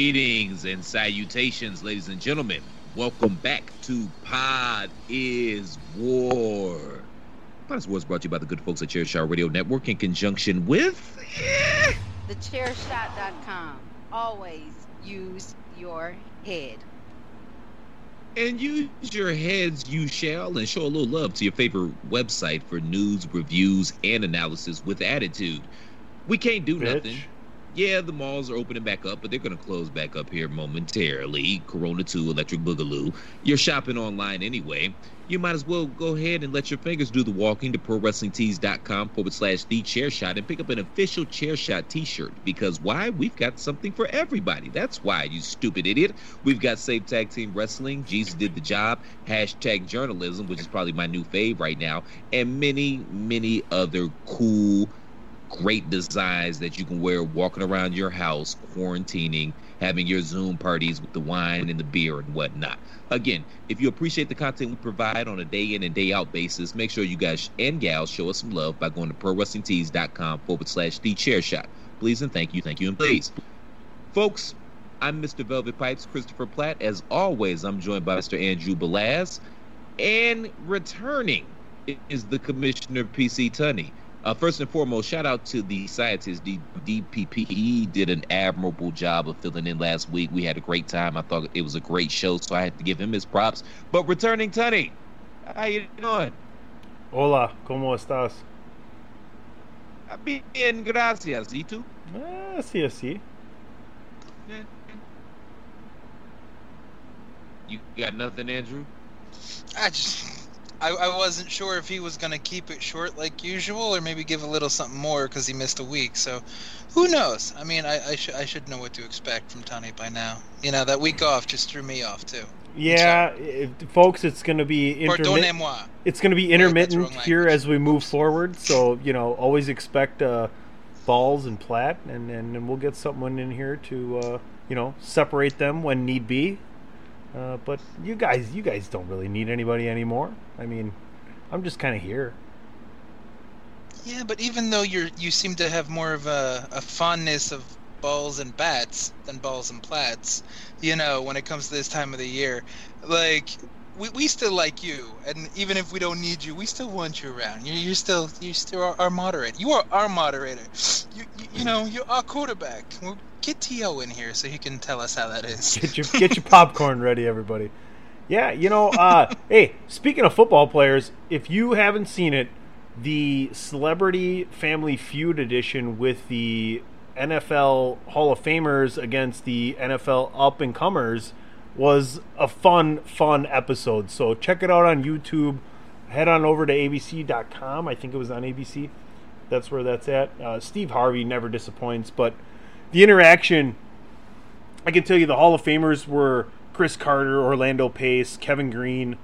Greetings and salutations, ladies and gentlemen. Welcome back to Pod is War. Pod is War is brought to you by the good folks at Chairshot Radio Network in conjunction with. eh, TheChairShot.com. Always use your head. And use your heads, you shall, and show a little love to your favorite website for news, reviews, and analysis with attitude. We can't do Bitch. nothing. Yeah, the malls are opening back up, but they're going to close back up here momentarily. Corona 2, Electric Boogaloo. You're shopping online anyway. You might as well go ahead and let your fingers do the walking to ProWrestlingTees.com forward slash The Chair Shot and pick up an official Chair Shot t shirt. Because why? We've got something for everybody. That's why, you stupid idiot. We've got Safe Tag Team Wrestling, Jesus Did the Job, hashtag journalism, which is probably my new fave right now, and many, many other cool great designs that you can wear walking around your house, quarantining, having your Zoom parties with the wine and the beer and whatnot. Again, if you appreciate the content we provide on a day in and day out basis, make sure you guys and gals show us some love by going to prowrestlingtees.com forward slash the chair shot. Please and thank you, thank you, and please. Folks, I'm Mr. Velvet Pipes, Christopher Platt. As always, I'm joined by Mr. Andrew Balaz. And returning is the Commissioner PC Tunney. Uh, first and foremost, shout out to the scientist D- DPP. He did an admirable job of filling in last week. We had a great time. I thought it was a great show, so I had to give him his props. But returning Tunney, how you doing? Hola, ¿cómo estás? Bien, gracias. ¿Y tú? Ah, sí, así. You got nothing, Andrew? I just, I, I wasn't sure if he was gonna keep it short like usual, or maybe give a little something more because he missed a week. So, who knows? I mean, I, I should, I should know what to expect from Tony by now. You know, that week off just threw me off too. Yeah, it, folks, it's going to be intermittent. It's going to be intermittent here as we move forward. So you know, always expect uh, balls and plat, and, and and we'll get someone in here to uh, you know separate them when need be. Uh, but you guys, you guys don't really need anybody anymore. I mean, I'm just kind of here. Yeah, but even though you're, you seem to have more of a, a fondness of balls and bats than balls and plats. You know, when it comes to this time of the year, like. We, we still like you, and even if we don't need you, we still want you around. You're, you're still you still are our moderator. You are our moderator. You, you you know you're our quarterback. Well, get To in here so he can tell us how that is. Get your get your popcorn ready, everybody. Yeah, you know, uh, hey, speaking of football players, if you haven't seen it, the Celebrity Family Feud edition with the NFL Hall of Famers against the NFL up and comers was a fun, fun episode. So check it out on YouTube. Head on over to abc.com. I think it was on ABC. That's where that's at. Uh, Steve Harvey never disappoints, but the interaction I can tell you the Hall of Famers were Cris Carter, Orlando Pace, Kevin Greene,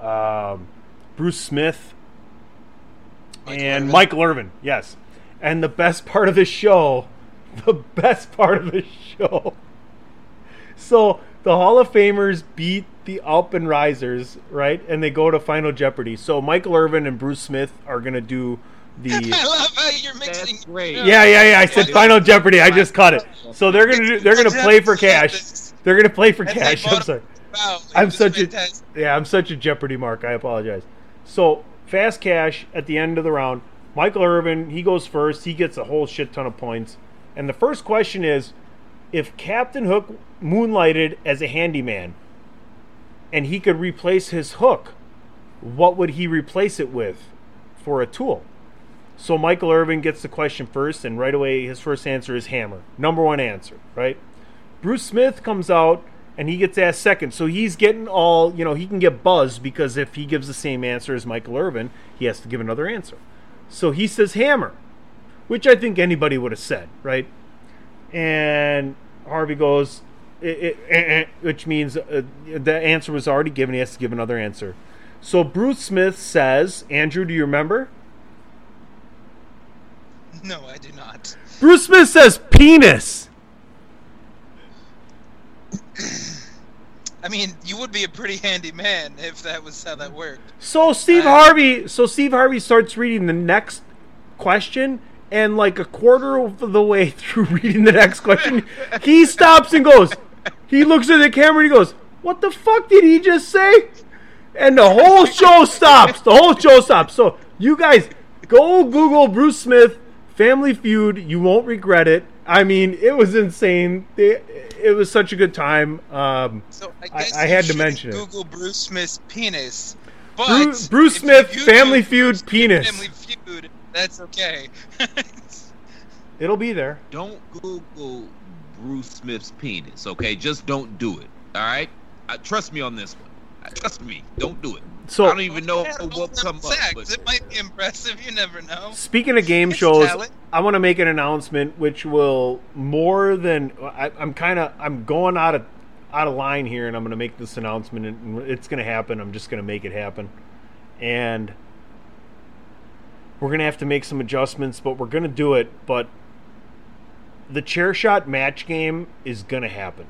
um, Bruce Smith, Michael and Irvin. Michael Irvin. Yes. And the best part of the show, the best part of the show. So the Hall of Famers beat the Up and Risers, right? And they go to Final Jeopardy. So Michael Irvin and Bruce Smith are gonna do the. I love how you're mixing. That's great. Yeah, yeah, yeah. I said Final Jeopardy. I just caught it. So they're gonna do, they're gonna play for cash. They're gonna play for cash. I'm sorry. I'm such a yeah. I'm such a Jeopardy mark. I apologize. So fast cash at the end of the round. Michael Irvin he goes first. He gets a whole shit ton of points. And the first question is, if Captain Hook moonlighted as a handyman, and he could replace his hook, what would he replace it with for a tool? So Michael Irvin gets the question first, and right away his first answer is hammer. Number one answer, right? Bruce Smith comes out and he gets asked second. So he's getting all, you know, he can get buzzed because if he gives the same answer as Michael Irvin, he has to give another answer. So he says hammer, which I think anybody would have said, right? And Harvey goes, eh, eh, which means uh, the answer was already given. He has to give another answer. So Bruce Smith says, Andrew, do you remember? No, I do not. Bruce Smith says penis. I mean, you would be a pretty handy man if that was how that worked. So Steve Uh, Harvey, so Steve Harvey starts reading the next question, and like a quarter of the way through reading the next question, he stops and goes. He looks at the camera and he goes, "What the fuck did he just say?" And the whole show stops. The whole show stops. So you guys go Google Bruce Smith Family Feud. You won't regret it. I mean, it was insane. It, it was such a good time. Um, So I, I- guess I you had to shouldn't mention it. Google Bruce Smith's penis. But Bruce, Bruce if you Smith Family Feud Bruce penis. Family Feud. That's okay. It'll be there. Don't Google Bruce Smith's penis, okay? Just don't do it. All right? Uh, trust me on this one. Trust me. Don't do it. So I don't even know Yeah, what well, come up. sex. But It might be impressive. You never know. Speaking of game It's shows, talent. I want to make an announcement, which will more than I, I'm kind of I'm going out of out of line here, and I'm going to make this announcement, and it's going to happen. I'm just going to make it happen, and we're going to have to make some adjustments, but we're going to do it. But the chair shot match game is going to happen.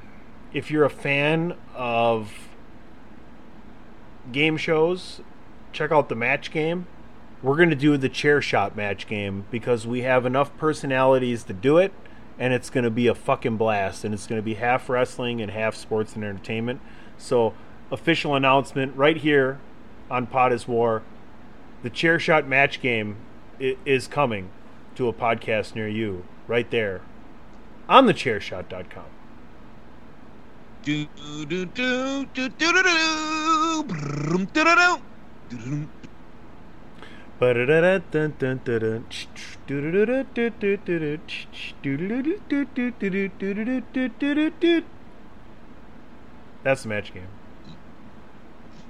If you're a fan of game shows, check out the match game. We're going to do the chair shot match game because we have enough personalities to do it and it's going to be a fucking blast and it's going to be half wrestling and half sports and entertainment. So official announcement right here on pod is war. The chair shot match game is coming to a podcast near you right there on thechairshot.com do do do do do do do brum, do do do do do. That's the match game.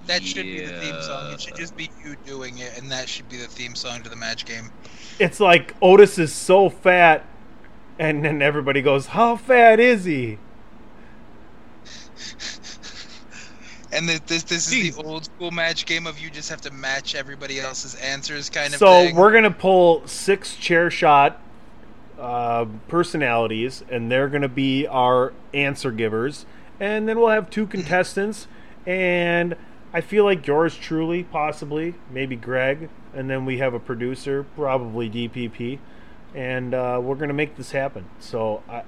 That should be the theme song. It should Yeah. just be you doing it, and that should be the theme song to the match game. It's like Otis is so fat, and then everybody goes, "How fat is he?" And th- this this is Jeez. the old school match game of you just have to match everybody else's answers, kind of So thing. we're gonna pull six chair shot uh, personalities, and they're gonna be our answer givers, and then we'll have two contestants, and I feel like yours truly, possibly, maybe Greg, and then we have a producer, probably DPP, and uh, we're gonna make this happen. So I,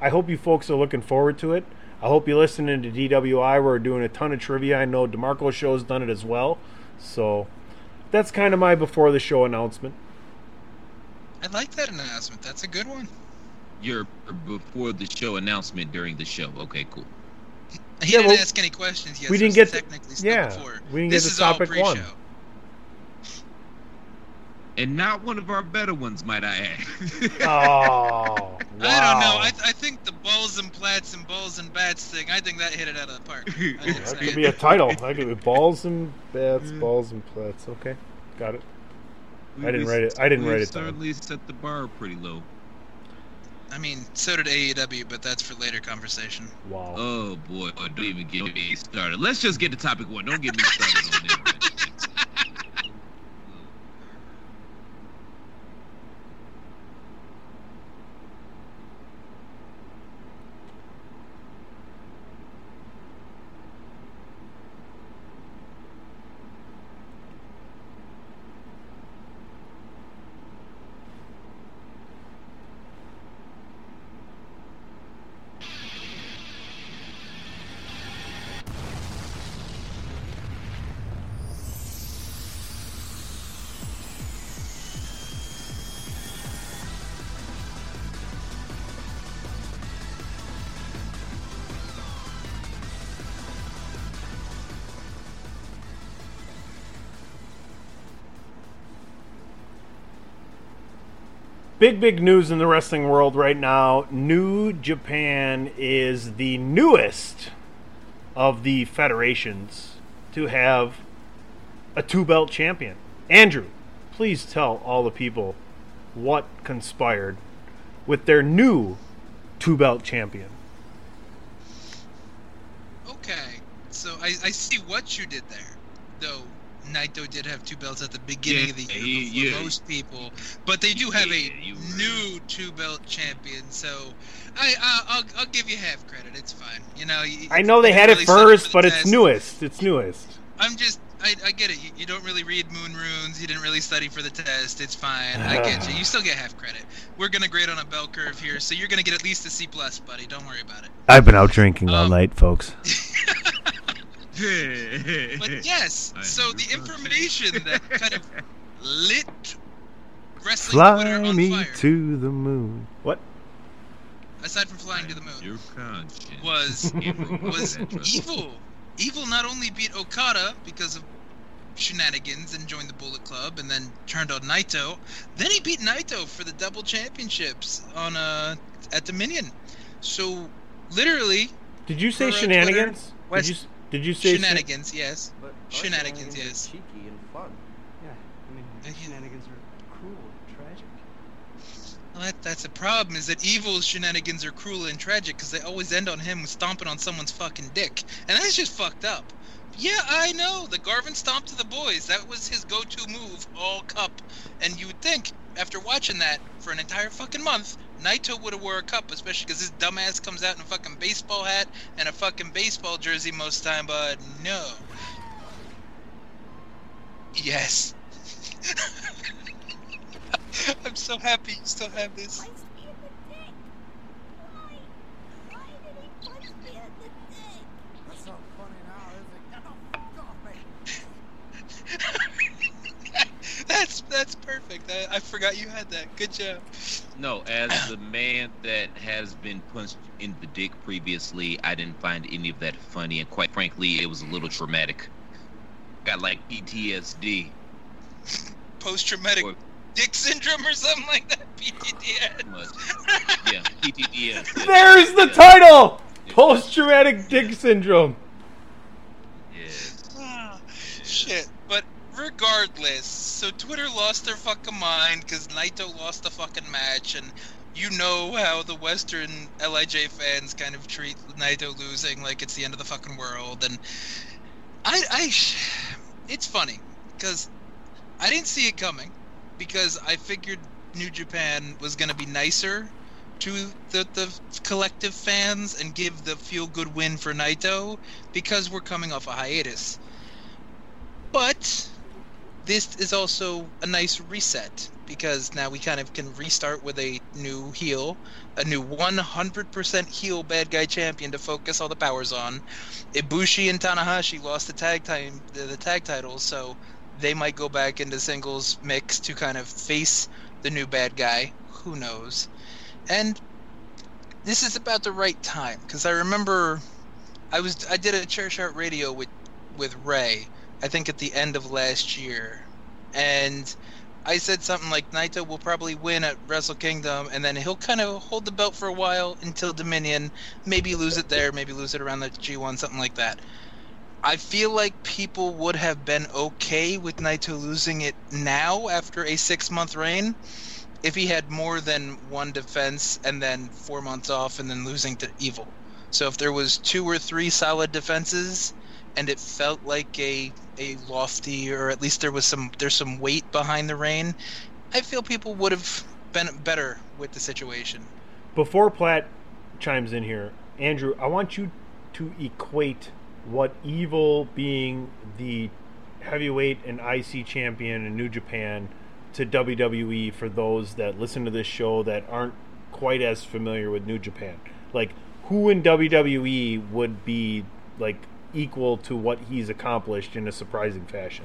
I hope you folks are looking forward to it. I hope you're listening to DWI. We're doing a ton of trivia. I know DeMarco Show's done it as well. So that's kind of my before the show announcement. I like that announcement. That's a good one. Your before the show announcement during the show. Okay, cool. He Yeah, didn't well, ask any questions yet. we so didn't get to- technically still yeah, before. we didn't this get to is topic all one. Pre-show. And not one of our better ones, might I add. Oh, I don't know. I, I think the balls and plats and balls and bats thing. I think that hit it out of the park. I that could be a title. That could be balls and bats, balls and plats. Okay, got it. I didn't write it- I didn't write it down. Certainly set the bar pretty low. I mean, so did AEW, but that's for later conversation. Wow. Oh boy, oh, don't even get me started. Let's just get to topic one. Don't get me started on this. Big, big news in the wrestling world right now. New Japan is the newest of the federations to have a two belt champion. Andrew, please tell all the people what conspired with their new two belt champion. Okay, so I, I see what you did there, though. Naito did have two belts at the beginning Yeah, of the year he- before yeah. most people, but they do have Yeah, a new two belt champion. So I, I I'll, I'll give you half credit. It's fine. You know, I know they had it really set up first, for the but it's newest. It's newest. I'm just I, I get it. You, you don't really read moon runes. You didn't really study for the test. It's fine. I get you. You still get half credit. We're gonna grade on a bell curve here, so you're gonna get at least a C plus, buddy. Don't worry about it. I've been out drinking all Um, night, folks. But yes, I so the information that kind of lit wrestling Fly Twitter on me fire, to the moon. What? aside from flying to the moon, Your conscience. was Evil. was evil. Evil not only beat Okada because of shenanigans and joined the Bullet Club, and then turned on Naito. Then he beat Naito for the double championships on uh at Dominion. So literally Did you say For, uh, shenanigans? Did you, s- did you say shen- shenanigans, yes. But our Shenanigans, yes. Cheeky and fun. Yeah, I mean, Uh, shenanigans are cruel and tragic. Well, that, that's the problem. Is that Evil's shenanigans are cruel and tragic because they always end on him stomping on someone's fucking dick, and that's just fucked up. Yeah, I know the Garvin stomp to the boys. That was his go-to move all cup, and you would think after watching that for an entire fucking month, Naito would have wore a cup, especially because his dumbass comes out in a fucking baseball hat and a fucking baseball jersey most time. But no. Yes. I'm so happy you still have this. Punched me in the dick. Why? Why did he punch me in the dick? That's not funny now, is it? Get the fuck off me! that's that's perfect. I, I forgot you had that. Good job. No, as the man that has been punched in the dick previously, I didn't find any of that funny, and quite frankly, it was a little traumatic. Got like PTSD. Post traumatic Or- dick syndrome or something like that. PTSD. Much. Yeah, PTSD. There's the title! Post traumatic dick syndrome. Yes. Ah, Shit. Regardless, so Twitter lost their fucking mind because Naito lost the fucking match, and you know how the Western Lij fans kind of treat Naito losing like it's the end of the fucking world, and I, I, it's funny because I didn't see it coming because I figured New Japan was gonna be nicer to the, the collective fans and give the feel good win for Naito because we're coming off a hiatus. But this is also a nice reset because now we kind of can restart with a new heel, a new 100% heel bad guy champion to focus all the powers on. Ibushi and Tanahashi lost the tag time the, the tag titles, so they might go back into singles mix to kind of face the new bad guy. Who knows? And this is about the right time because I remember I was I did a chair shot radio with with Ray I think at the end of last year, and I said something like Naito will probably win at Wrestle Kingdom, and then he'll kind of hold the belt for a while until Dominion, maybe lose it there, maybe lose it around the G1, something like that. I feel like people would have been okay with Naito losing it now after a six month reign if he had more than one defense and then four months off and then losing to Evil. So if there was two or three solid defenses and it felt like a a lofty or at least there was some there's some weight behind the reign, I feel people would have been better with the situation. Before Platt chimes in here, Andrew, I want you to equate what Evil being the heavyweight and IC champion in New Japan to WWE for those that listen to this show that aren't quite as familiar with New Japan. Like, who in WWE would be like equal to what he's accomplished in a surprising fashion?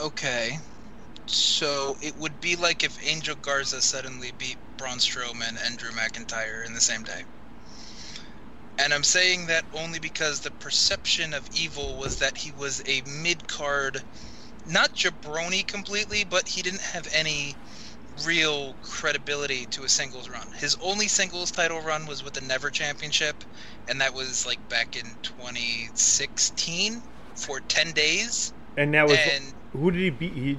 Okay. So it would be like if Angel Garza suddenly beat Braun Strowman and Drew McIntyre in the same day. And I'm saying that only because the perception of Evil was that he was a mid card, not jabroni completely, but he didn't have any real credibility to a singles run. His only singles title run was with the Never Championship, and that was like back in 2016 for 10 days. And that was and who did he beat? He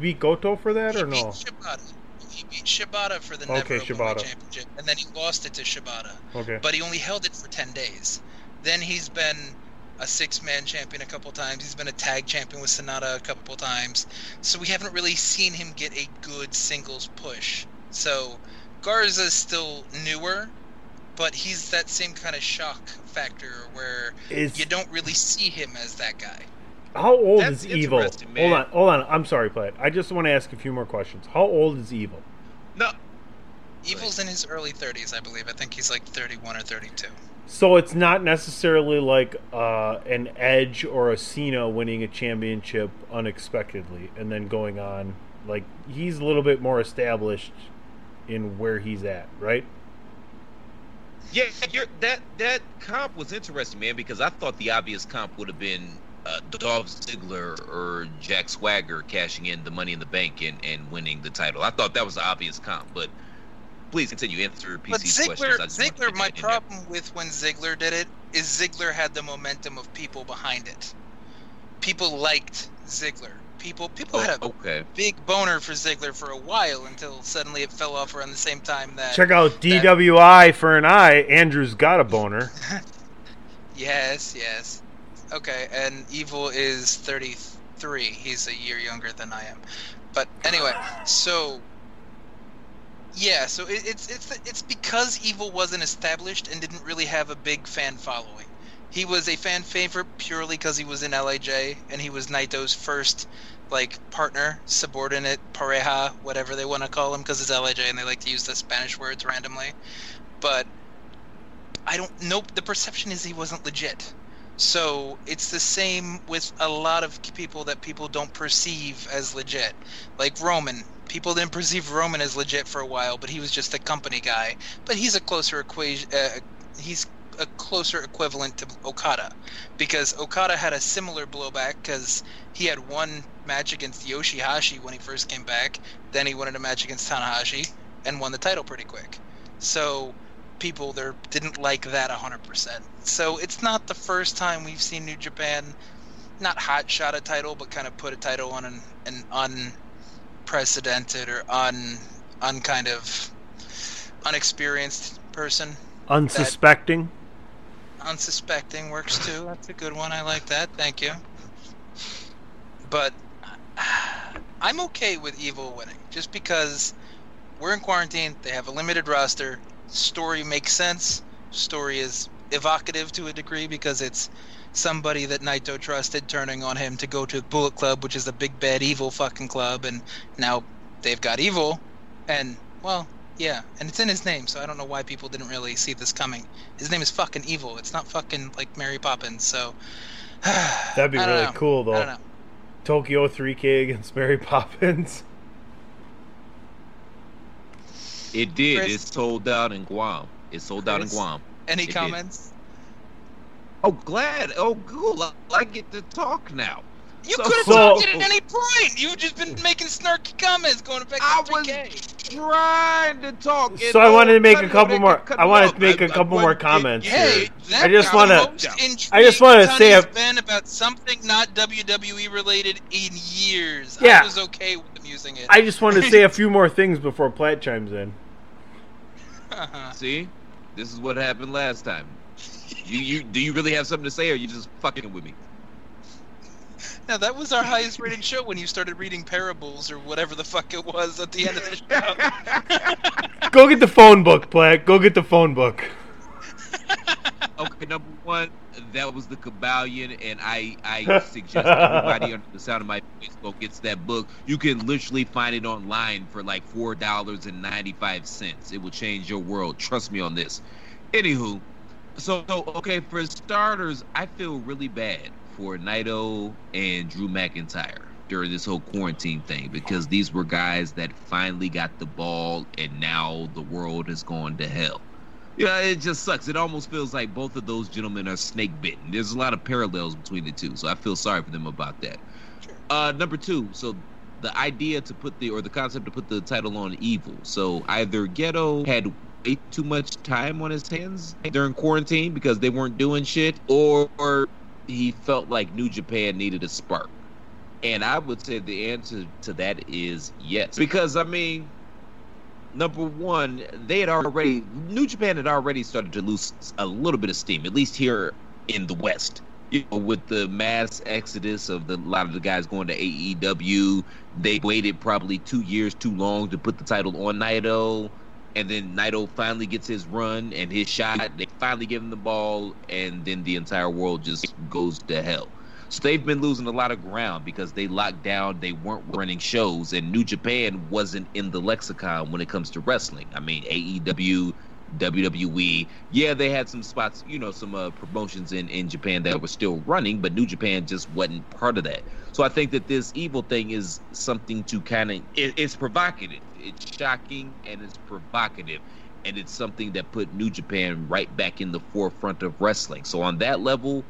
beat Goto for that he or beat no? Shibata. He beat Shibata for the Okay, Never Shibata. Championship, and then he lost it to Shibata. Okay. But he only held it for 10 days. Then he's been a six-man champion a couple times. He's been a tag champion with SANADA a couple times. So we haven't really seen him get a good singles push. So Garza's still newer, but he's that same kind of shock factor where Is you don't really see him as that guy. how old That's is Evil? Hold on, hold on. I'm sorry, Platt. I just want to ask a few more questions. How old is Evil? No, Evil's in his early 30s, I believe. I think he's like 31 or 32. So it's not necessarily like uh, an Edge or a Cena winning a championship unexpectedly and then going on. Like he's a little bit more established in where he's at, right? Yeah, that that comp was interesting, man, because I thought the obvious comp would have been uh, Dolph Ziggler or Jack Swagger cashing in the Money in the Bank and, and winning the title. I thought that was the obvious comp, but please continue answer PC's But questions. Ziggler, I just want to Ziggler, my that in problem with when Ziggler did it is Ziggler had the momentum of people behind it. People liked Ziggler. People, people had a Oh, okay. big boner for Ziggler for a while until suddenly it fell off around the same time that. Check out DWI for an eye. Andrew's got a boner. Yes, yes. Okay, and Evil is 33. He's a year younger than I am. But anyway, so yeah, so it, it's it's it's because Evil wasn't established and didn't really have a big fan following. He was a fan favorite purely because he was in Lij and he was Naito's first like partner, subordinate, pareja, whatever they want to call him, because it's Lij and they like to use the Spanish words randomly. But I don't know. The perception is he wasn't legit. So it's the same with a lot of people that people don't perceive as legit. Like Roman. People didn't perceive Roman as legit for a while, but he was just a company guy. But he's a closer equation. Uh, he's a closer equivalent to Okada, because Okada had a similar blowback because he had one match against Yoshihashi when he first came back. Then he wanted a match against Tanahashi and won the title pretty quick. So people there didn't like that 100%. So it's not the first time we've seen New Japan not hot shot a title, but kind of put a title on an, an unprecedented or un, un kind of unexperienced person. Unsuspecting. Unsuspecting works too. That's a good one. I like that. Thank you. But I'm okay with Evil winning just because we're in quarantine. They have a limited roster. Story makes sense. Story is evocative to a degree because it's somebody that Naito trusted turning on him to go to Bullet Club, which is the big bad evil fucking club, and now they've got evil, and well, yeah, and it's in his name, so I don't know why people didn't really see this coming. His name is fucking evil. It's not fucking like Mary Poppins. So That'd be I don't really know. cool, I don't though. know. Tokyo 3K against Mary Poppins. It did. Chris? It's sold out in Guam. It's sold out in Guam. Any It did. Comments? Oh, glad. Oh, cool. I, I get to talk now. You So- could have So- talked it at oh. any point. You've just been making snarky comments going back I to was 3K. trying to talk. So I wanted to make a couple more- I wanted to make a I- I couple more comments Hey, that I just wanna- down. I just wanna say Sonny's a- been about something not WWE related in years. Yeah. I was okay with them using it. I just wanted to say a few more things before Platt chimes in. See, this is what happened last time. You, you, do you really have something to say, or are you just fucking with me? now that was our highest rated show when you started reading parables or whatever the fuck it was at the end of the show. Go get the phone book, Platt. Go get the phone book. Okay, number one, that was the Kybalion, and I, I suggest everybody under the sound of my voice go gets that book. You can literally find it online for like four dollars and ninety five cents. It will change your world. Trust me on this. Anywho, so so, okay, for starters, I feel really bad for Naito and Drew McIntyre during this whole quarantine thing because these were guys that finally got the ball, and now the world has gone to hell. Yeah, it just sucks. It almost feels like both of those gentlemen are snake bitten. There's a lot of parallels between the two, so I feel sorry for them about that. Uh, number two, so the idea to put the or the concept to put the title on Evil. So either Gedo had way too much time on his hands during quarantine because they weren't doing shit, or, he felt like New Japan needed a spark. And I would say the answer to that is yes, because I mean number one, they had already New Japan had already started to lose a little bit of steam, at least here in the West. You know, with the mass exodus of the a lot of the guys going to AEW, they waited probably two years too long to put the title on Naito, and then Naito finally gets his run and his shot. They finally give him the ball, and then the entire world just goes to hell. So they've been losing a lot of ground because they locked down. They weren't running shows, and New Japan wasn't in the lexicon when it comes to wrestling. I mean, AEW, WWE. Yeah, they had some spots, you know, some uh, promotions in in Japan that were still running, but New Japan just wasn't part of that. So I think that this evil thing is something to kind of it, it's provocative, it's shocking, and it's provocative, and it's something that put New Japan right back in the forefront of wrestling. So on that level,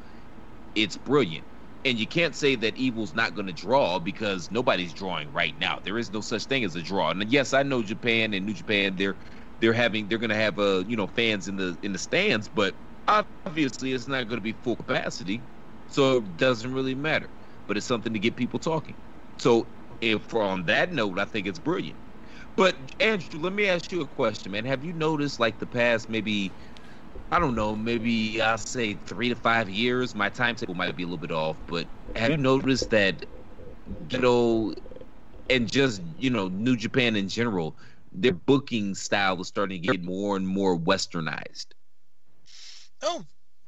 it's brilliant. And you can't say that Evil's not going to draw because nobody's drawing right now. There is no such thing as a draw. And yes, I know Japan and New Japan. They're they're having they're going to have uh you know fans in the in the stands, but obviously it's not going to be full capacity, so it doesn't really matter. But it's something to get people talking. So if on that note, I think it's brilliant. But Andrew, let me ask you a question, man. Have you noticed like the past maybe I don't know, maybe I'll say three to five years. My timetable might be a little bit off, but have you noticed that you know and just you know New Japan in general, their booking style is starting to get more and more westernized. Oh,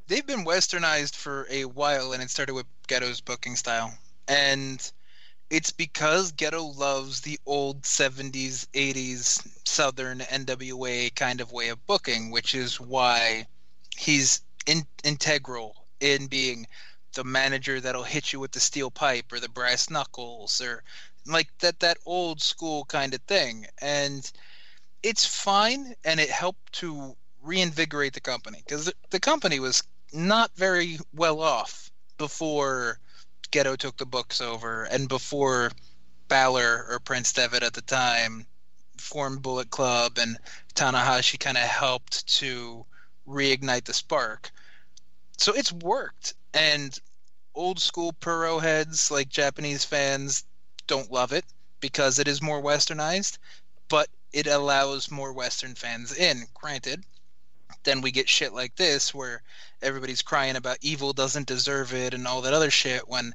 they've been westernized for a while, and it started with Gedo's booking style. And it's because Ghetto loves the old 70s, 80s Southern NWA kind of way of booking, which is why he's in, integral in being the manager that'll hit you with the steel pipe or the brass knuckles or like that that old school kind of thing and it's fine and it helped to reinvigorate the company because the, the company was not very well off before Gedo took the books over and before Balor or Prince Devitt at the time formed Bullet Club and Tanahashi kind of helped to reignite the spark. So it's worked and old school Puro heads like Japanese fans don't love it because it is more westernized, but it allows more Western fans in. Granted, then we get shit like this where everybody's crying about evil doesn't deserve it and all that other shit when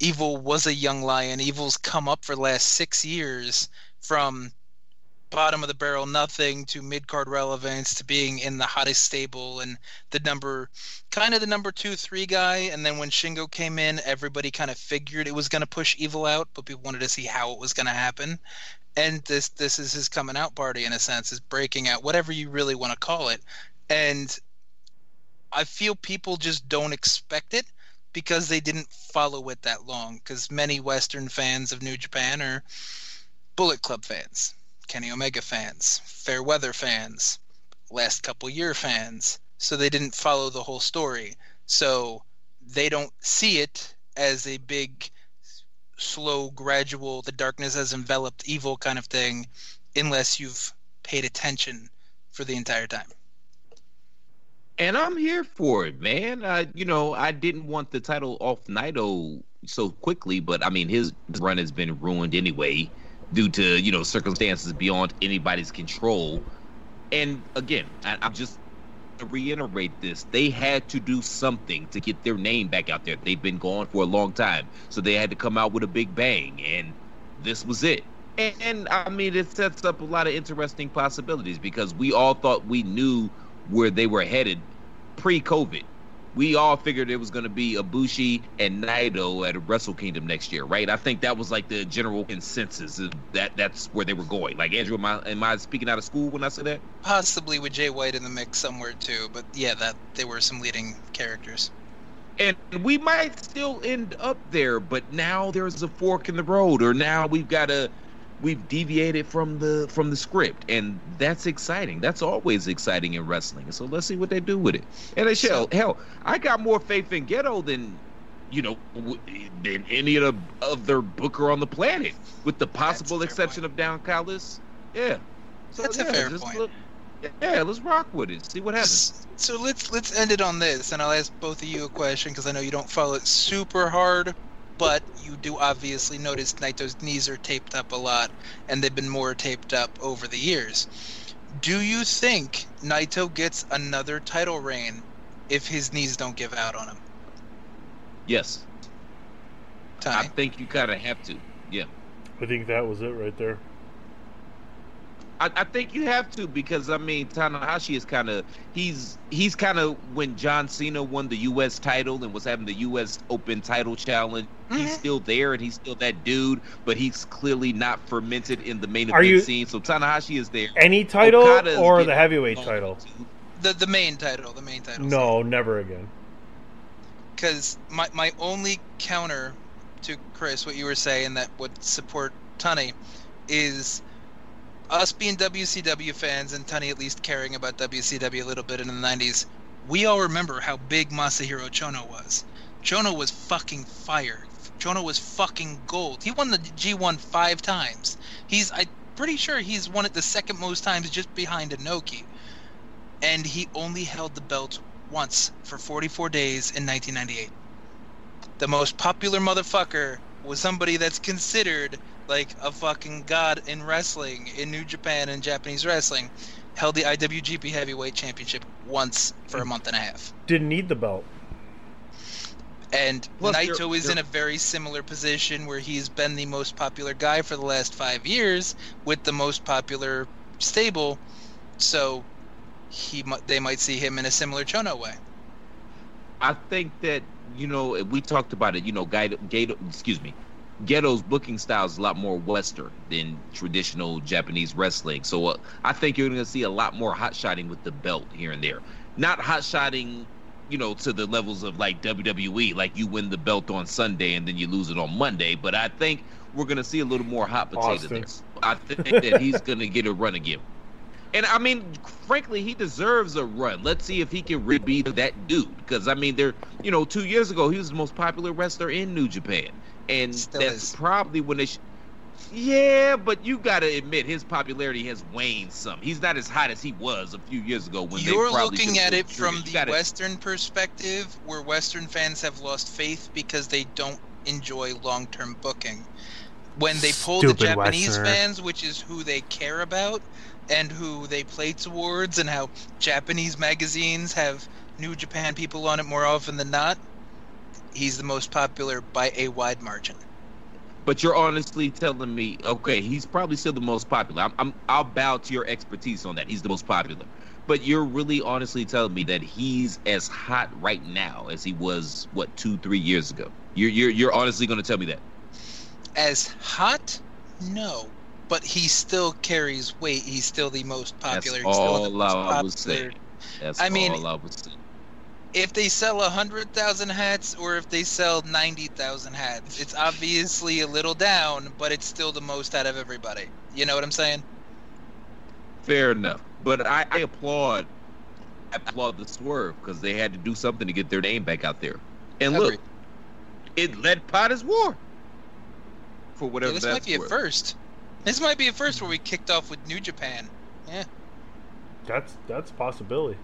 evil was a young lion. Evil's come up for the last six years from bottom of the barrel nothing to mid card relevance to being in the hottest stable and the number kind of the number two three guy. And then when shingo came in everybody kind of figured it was going to push evil out but people wanted to see how it was going to happen. And this this is his coming out party in a sense his breaking out whatever you really want to call it and i feel people just don't expect it because they didn't follow it that long because many western fans of new japan are bullet club fans kenny omega fans fair weather fans last couple year fans so they didn't follow the whole story. So they don't see it as a big slow gradual the darkness has enveloped evil kind of thing unless you've paid attention for the entire time And I'm here for it, man. I, you know, I didn't want the title off Naito so quickly, but I mean, his run has been ruined anyway due to you know circumstances beyond anybody's control. And again, I, I'm just to reiterate this: they had to do something to get their name back out there. They've been gone for a long time, so they had to come out with a big bang, and this was it. And, and I mean, it sets up a lot of interesting possibilities because we all thought we knew where they were headed pre-COVID. We all figured it was going to be Ibushi and Naito at Wrestle Kingdom next year, right? I think that was like the general consensus that that's where they were going. Like Andrew, am I, am I speaking out of school when I say that? possibly with jay white in the mix somewhere too but yeah that they were some leading characters And we might still end up there, but now there's a fork in the road, or now we've got to we've deviated from the from the script, and that's exciting. That's always exciting in wrestling. So let's see what they do with it. And they shall. Hell, I got more faith in Gedo than you know than any of the other booker on the planet, with the possible exception of Don Callis. Yeah, so, That's a fair point. look- yeah, let's rock with it. See what happens. So let's let's end it on this, and I'll ask both of you a question because I know you don't follow it super hard, but you do obviously notice Naito's knees are taped up a lot, and they've been more taped up over the years. Do you think Naito gets another title reign if his knees don't give out on him? Yes, I think you kind of have to. Yeah. I think that was it right there. I, I think you have to because I mean Tanahashi is kind of he's he's kind of when John Cena won the U.S. title and was having the U.S. Open title challenge. He's Mhm. still there and he's still that dude, but he's clearly not fermented in the main Are event you- scene. So Tanahashi is there. Any title Okada's or the heavyweight title? The the main title, the main title. No, never again. because my, my only counter to Chris, what you were saying that would support Tunney, is us being WCW fans and Tunney at least caring about WCW a little bit in the 90s. We all remember how big Masahiro Chono was. Chono was fucking fire. Chono was fucking gold. He won the G1 five times. He's, I'm pretty sure he's won it the second most times just behind Inoki. And he only held the belt once for 44 days in 1998. The most popular motherfucker was somebody that's considered like a fucking god in wrestling in New Japan and Japanese wrestling. Held the IWGP Heavyweight Championship once for a month and a half. Didn't need the belt. And Plus, Naito you're- is in a very similar position where he's been the most popular guy for the last five years with the most popular stable. So he they might see him in a similar Chono way. I think that you know we talked about it. You know, Gato, Gato excuse me, Gedo's booking style is a lot more Western than traditional Japanese wrestling. So uh, I think you're going to see a lot more hot shotting with the belt here and there. Not hot shotting, you know, to the levels of like WWE, like you win the belt on Sunday and then you lose it on Monday. But I think we're going to see a little more hot potato Austin. there. I think that he's going to get a run again. And I mean, frankly, he deserves a run. Let's see if he can re- be that dude. Because I mean, there, you know, two years ago he was the most popular wrestler in New Japan, and Still that's is. probably when they. Sh- yeah, but you got to admit his popularity has waned some. He's not as hot as he was a few years ago when You're they looking at it from the gotta- Western perspective, where Western fans have lost faith because they don't enjoy long-term booking. When they pull the Japanese Westerner. fans, which is who they care about and who they play towards, and how Japanese magazines have New Japan people on it more often than not, he's the most popular by a wide margin. But you're honestly telling me, okay, he's probably still the most popular. I'm, I'm, I'll bow to your expertise on that. He's the most popular. But you're really honestly telling me that he's as hot right now as he was what two, three years ago. You're, you're, you're honestly going to tell me that. As hot, no. But he still carries weight. He's still the most popular. That's He's still the all I was saying. That's I mean, all I was saying. If they sell a hundred thousand hats or if they sell ninety thousand hats, it's obviously a little down, but it's still the most out of everybody. You know what I'm saying? Fair enough. But I, I applaud, I applaud the swerve because they had to do something to get their name back out there. And look, it led Potter's War. For Yeah, whatever this that's might be a first. This might be a first where we kicked off with New Japan. Yeah. That's that's a possibility.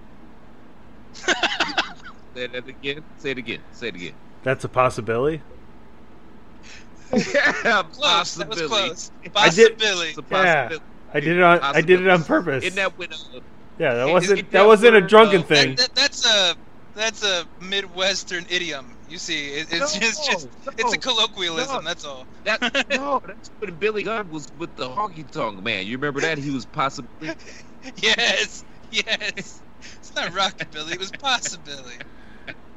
Say that again. Say it again. Say it again. That's a possibility. yeah, Close. That was close. I did- It's a Yeah. I did it on I did it on purpose. Isn't that when uh, yeah, that Is wasn't it that wasn't a drunken word, thing. That, that, that's a that's a Midwestern idiom. You see, it, it's No, just just it's a colloquialism. no. That's all. that no, that's when Billy Gunn was with the honky tonk man. You remember that? He was possibly Yes, yes. It's not rockabilly. It was possibility.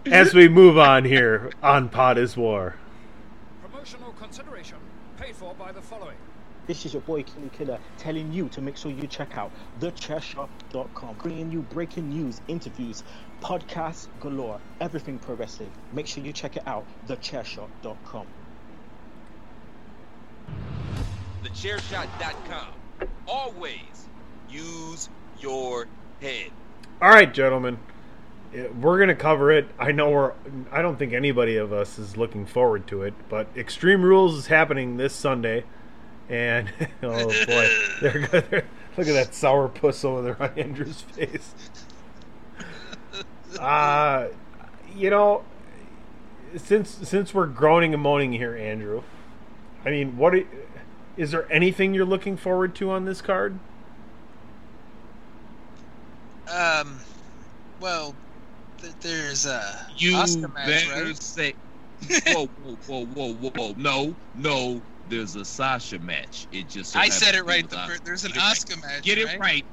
As we move on here on Pod is War. Promotional consideration paid for by the following. This is your boy Killy Killer telling you to make sure you check out thechairshot.com, bringing you breaking news, interviews, podcasts galore, everything pro wrestling. Make sure you check it out, thechairshot.com. thechairshot.com. Always use your head. All right, gentlemen. We're gonna cover it. I know we're. I don't think anybody of us is looking forward to it, but Extreme Rules is happening this Sunday, and oh boy, they're. Look at that sour puss over there on Andrew's face. Uh you know, since since we're groaning and moaning here, Andrew. I mean, what are, is there anything you're looking forward to on this card? Um, well, there's a You Oscar match, better right? say. whoa, whoa, whoa, whoa, whoa! No, no, there's a Sasha match. It just so I said it right. The Asuka. fir- there's an right. Oscar match. Get it right? right.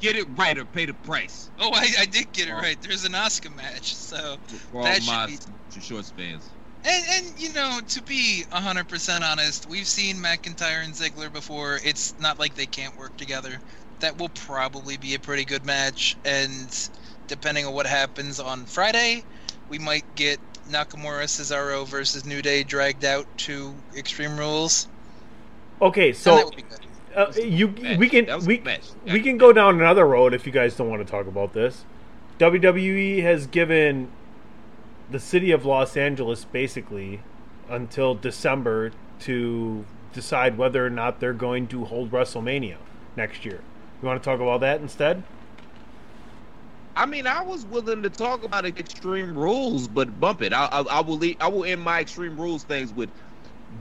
Get it right or pay the price. Oh, I, I did get it Oh. right. There's an Oscar match. So, For all should my be- shorts fans. and and you know, to be hundred percent honest, we've seen McIntyre and Ziggler before. It's not like they can't work together. That will probably be a pretty good match. And depending on what happens on Friday, we might get Nakamura Cesaro versus New Day dragged out to Extreme Rules. Okay, so would be good. uh, you Match. we can That was a we good match. we can go down another road if you guys don't want to talk about this. WWE has given the city of Los Angeles basically until December to decide whether or not they're going to hold WrestleMania next year. You want to talk about that instead? I mean, I was willing to talk about extreme rules, but bump it. I, I, I will. Leave, I will end my extreme rules things with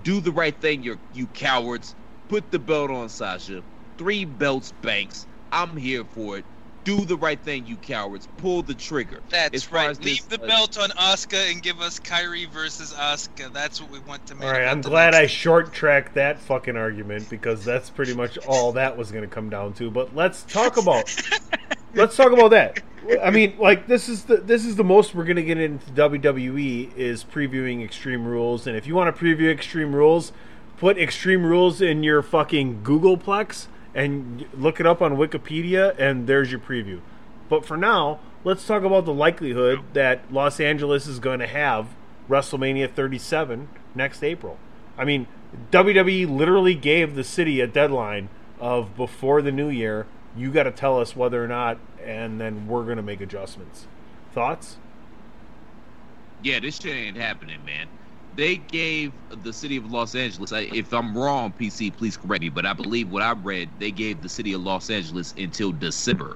do the right thing, you you cowards. Put the belt on Sasha. Three belts, Banks. I'm here for it. Do the right thing, you cowards. Pull the trigger. That's As right. Leave this, the uh, belt on Asuka and give us Kairi versus Asuka. That's what we want to make. All right, I'm glad I short tracked that fucking argument because that's pretty much all that was going to come down to. But let's talk about let's talk about that. I mean, like this is the this is the most we're to get into WWE is previewing Extreme Rules, and if you want to preview Extreme Rules, put Extreme Rules in your fucking Googleplex and look it up on Wikipedia, and there's your preview. But for now, let's talk about the likelihood that Los Angeles is going to have WrestleMania 37 next April. I mean, WWE literally gave the city a deadline of before the new year. You got to tell us whether or not, and then we're going to make adjustments. Thoughts? Yeah, this shit ain't happening, man. They gave the city of Los Angeles. If I'm wrong, PC, please correct me. But I believe what I read, they gave the city of Los Angeles until December.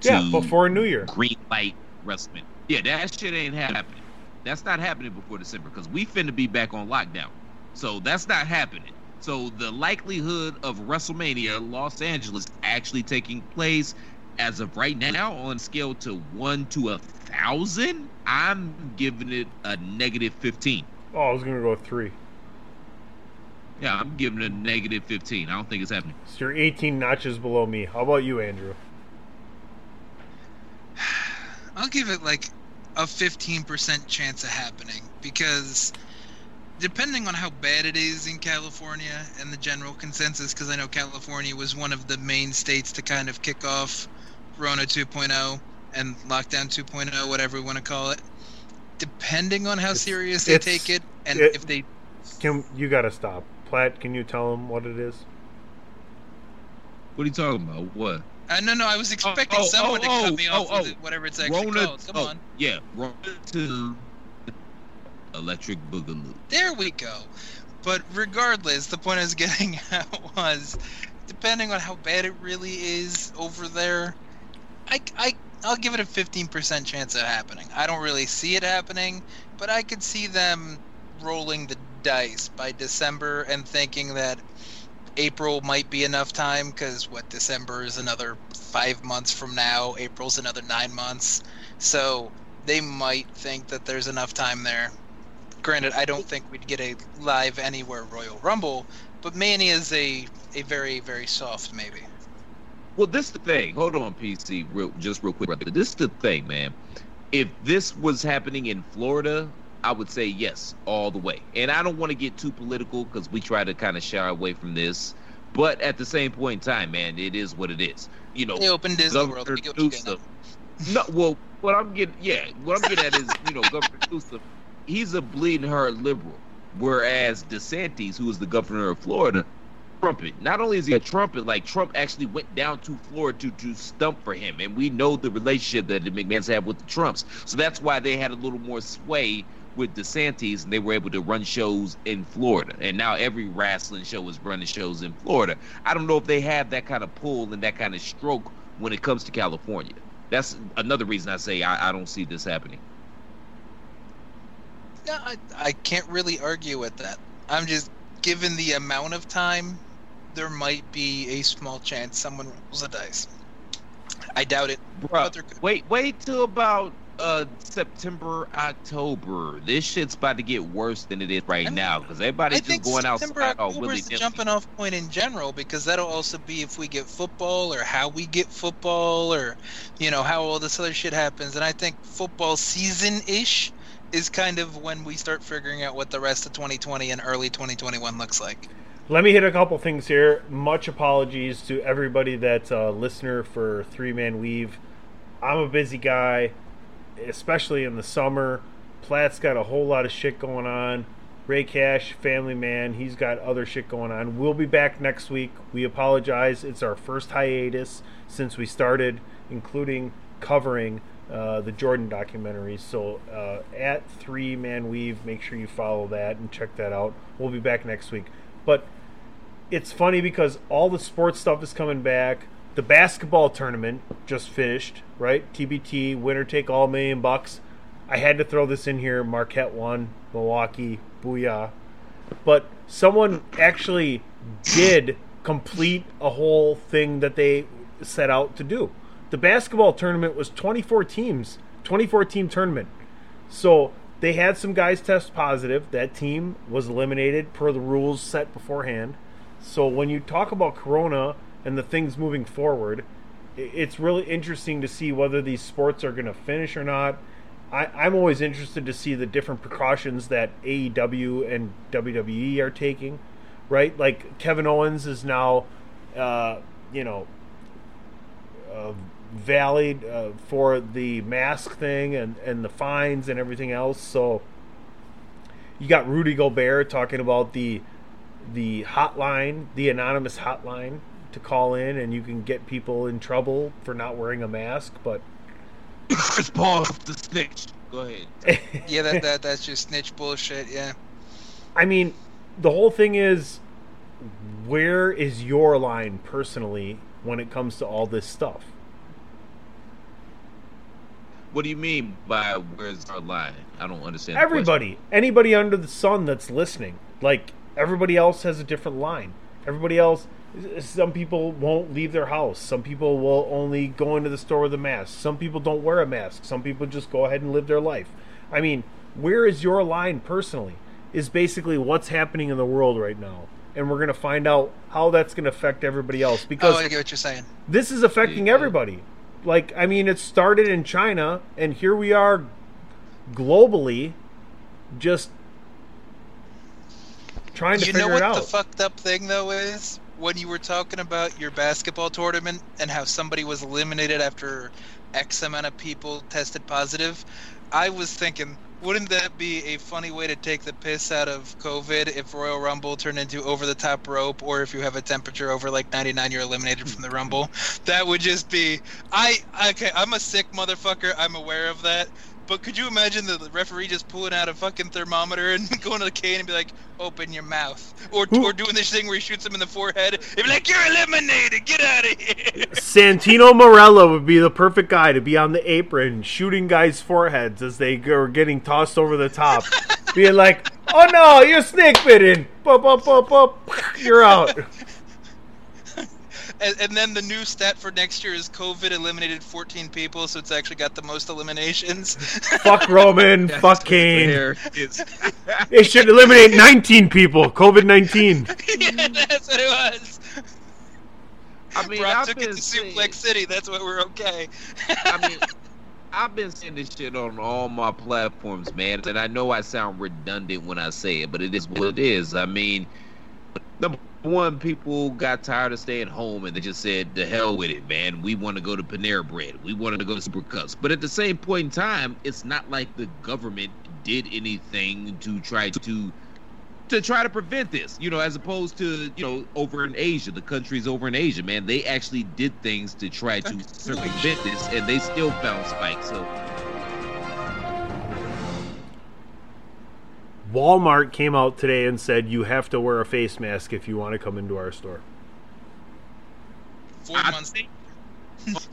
Yeah, before New Year. green light wrestling. Yeah, that shit ain't happening. That's not happening before December because we finna be back on lockdown. So that's not happening. So the likelihood of WrestleMania Los Angeles actually taking place as of right now on scale to one to a thousand, I'm giving it a negative fifteen. Oh, I was going to go three. Yeah, I'm giving it a negative fifteen. I don't think it's happening. So you're 18 notches below me. How about you, Andrew? I'll give it like a 15% chance of happening because depending on how bad it is in California and the general consensus, because I know California was one of the main states to kind of kick off Rona 2.0 and Lockdown 2.0, whatever we want to call it. Depending on how It's- serious they take it, and it- if they Can you got to stop. Platt, can you tell them what it is? What are you talking about? What? Uh, no, no, I was expecting oh, someone to oh, cut me oh, off oh, with it, whatever it's actually Rona, called. Come oh, on. yeah, Rona to Electric Boogaloo. There we go. But regardless, the point I was getting at was, depending on how bad it really is over there, I, I, I'll give it a 15% chance of happening. I don't really see it happening, but I could see them rolling the dice by December and thinking that April might be enough time because what December is another five months from now, April's another nine months, so they might think that there's enough time there. Granted, I don't think we'd get a live anywhere Royal Rumble, but Mania is a a very very soft maybe. Well, this the thing. Hold on, PC, real, just real quick. This the thing, man. If this was happening in Florida, I would say yes, all the way. And I don't want to get too political because we try to kind of shy away from this. But at the same point in time, man, it is what it is. You know, They opened Disney World. Governor We get what you're getting Newsom. No, well, what I'm getting, yeah, what I'm getting at is, you know, Governor Newsom, he's a bleeding heart liberal, whereas DeSantis, who is the governor of Florida, trumpet. Not only is he a trumpet, like Trump actually went down to Florida to to stump for him, and we know the relationship that the McMahon's have with the Trumps, so that's why they had a little more sway with DeSantis, and they were able to run shows in Florida. And now every wrestling show is running shows in Florida. I don't know if they have that kind of pull and that kind of stroke when it comes to California. That's another reason I say I, I don't see this happening. No, I, I can't really argue with that. I'm just given the amount of time, there might be a small chance someone rolls a dice. I doubt it. Bruh, But they're good. wait, wait till about uh September, October. This shit's about to get worse than it is right I mean, now because I everybody's think just going September, outside October willy the jumping off point in general because that'll also be if we get football or how we get football or you know how all this other shit happens. And I think football season ish is kind of when we start figuring out what the rest of 2020 and early 2021 looks like. Let me hit a couple things here. Much apologies to everybody that's a uh, listener for Three Man Weave. I'm a busy guy, especially in the summer. Platt's got a whole lot of shit going on. Ray Cash, family man, he's got other shit going on. We'll be back next week. We apologize. It's our first hiatus since we started, including covering uh, the Jordan documentary. So uh, at Three Man Weave, make sure you follow that and check that out. We'll be back next week. But it's funny because all the sports stuff is coming back. The basketball tournament just finished, right? TBT, winner take all million bucks. I had to throw this in here. Marquette won, Milwaukee, booyah. But someone actually did complete a whole thing that they set out to do. The basketball tournament was 24 teams, 24 team tournament. So they had some guys test positive. That team was eliminated per the rules set beforehand. So when you talk about Corona and the things moving forward, it's really interesting to see whether these sports are going to finish or not. I, I'm always interested to see the different precautions that AEW and WWE are taking, right? Like Kevin Owens is now, uh, you know, uh, valid uh, for the mask thing and, and the fines and everything else. So you got Rudy Gobert talking about the the hotline, the anonymous hotline to call in, and you can get people in trouble for not wearing a mask. But Chris Paul the snitch. Go ahead. Yeah, that, that that's just snitch bullshit. Yeah. I mean, the whole thing is, where is your line personally when it comes to all this stuff? What do you mean by where's our line? I don't understand. the. Everybody, anybody under the sun that's listening, like everybody else has a different line. Everybody else, some people won't leave their house. Some people will only go into the store with a mask. Some people don't wear a mask. Some people just go ahead and live their life. I mean, where is your line personally? Is basically what's happening in the world right now. And we're going to find out how that's going to affect everybody else because oh, I get what you're saying. this is affecting everybody. Like, I mean, it started in China, and here we are globally just trying to you figure know what it out. the fucked up thing though is when you were talking about your basketball tournament and how somebody was eliminated after X amount of people tested positive. I was thinking, wouldn't that be a funny way to take the piss out of COVID if Royal Rumble turned into over the top rope, or if you have a temperature over like 99, you're eliminated from the Rumble? That would just be. I okay. I'm a sick motherfucker. I'm aware of that. But could you imagine the referee just pulling out a fucking thermometer and going to the cane and be like, "Open your mouth," or Who- or doing this thing where he shoots him in the forehead and be like, "You're eliminated. Get out of here." Santino Marella would be the perfect guy to be on the apron shooting guys' foreheads as they are getting tossed over the top, being like, "Oh no, you're snake bitten! Bup, bup, bup, bup. You're out." And, and then the new stat for next year is COVID eliminated 14 people, so it's actually got the most eliminations. Fuck Roman. fuck Kane. It should eliminate 19 people. COVID 19. yeah, that's what it was. I mean, Brock I've took it to saying- Suplex City. That's why we're okay. I mean, I've been saying this shit on all my platforms, man, and I know I sound redundant when I say it, but it is what it is. I mean, number one, people got tired of staying home and they just said, "The hell with it, man. We want to go to Panera Bread. We wanted to go to Supercuts." But at the same point in time, it's not like the government did anything to try to to try to prevent this, you know, as opposed to, you know, over in Asia, the countries over in Asia, man, they actually did things to try to circumvent this, and they still found spikes. So, Walmart came out today and said you have to wear a face mask if you want to come into our store. Four months.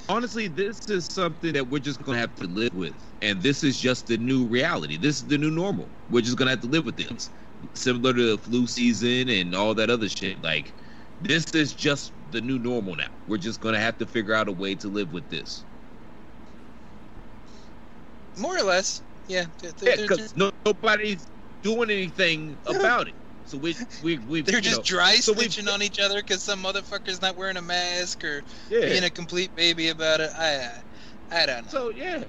honestly, this is something that we're just gonna have to live with, and this is just the new reality. This is the new normal. We're just gonna have to live with this, similar to the flu season and all that other shit. Like, this is just the new normal now. We're just gonna have to figure out a way to live with this. More or less, yeah. They're, Yeah, they're, they're because just, no, nobody's doing anything about it. So we we we they're just know, dry so snitching on each other because some motherfucker's not wearing a mask or yeah. being a complete baby about it. I, I don't know. So yeah,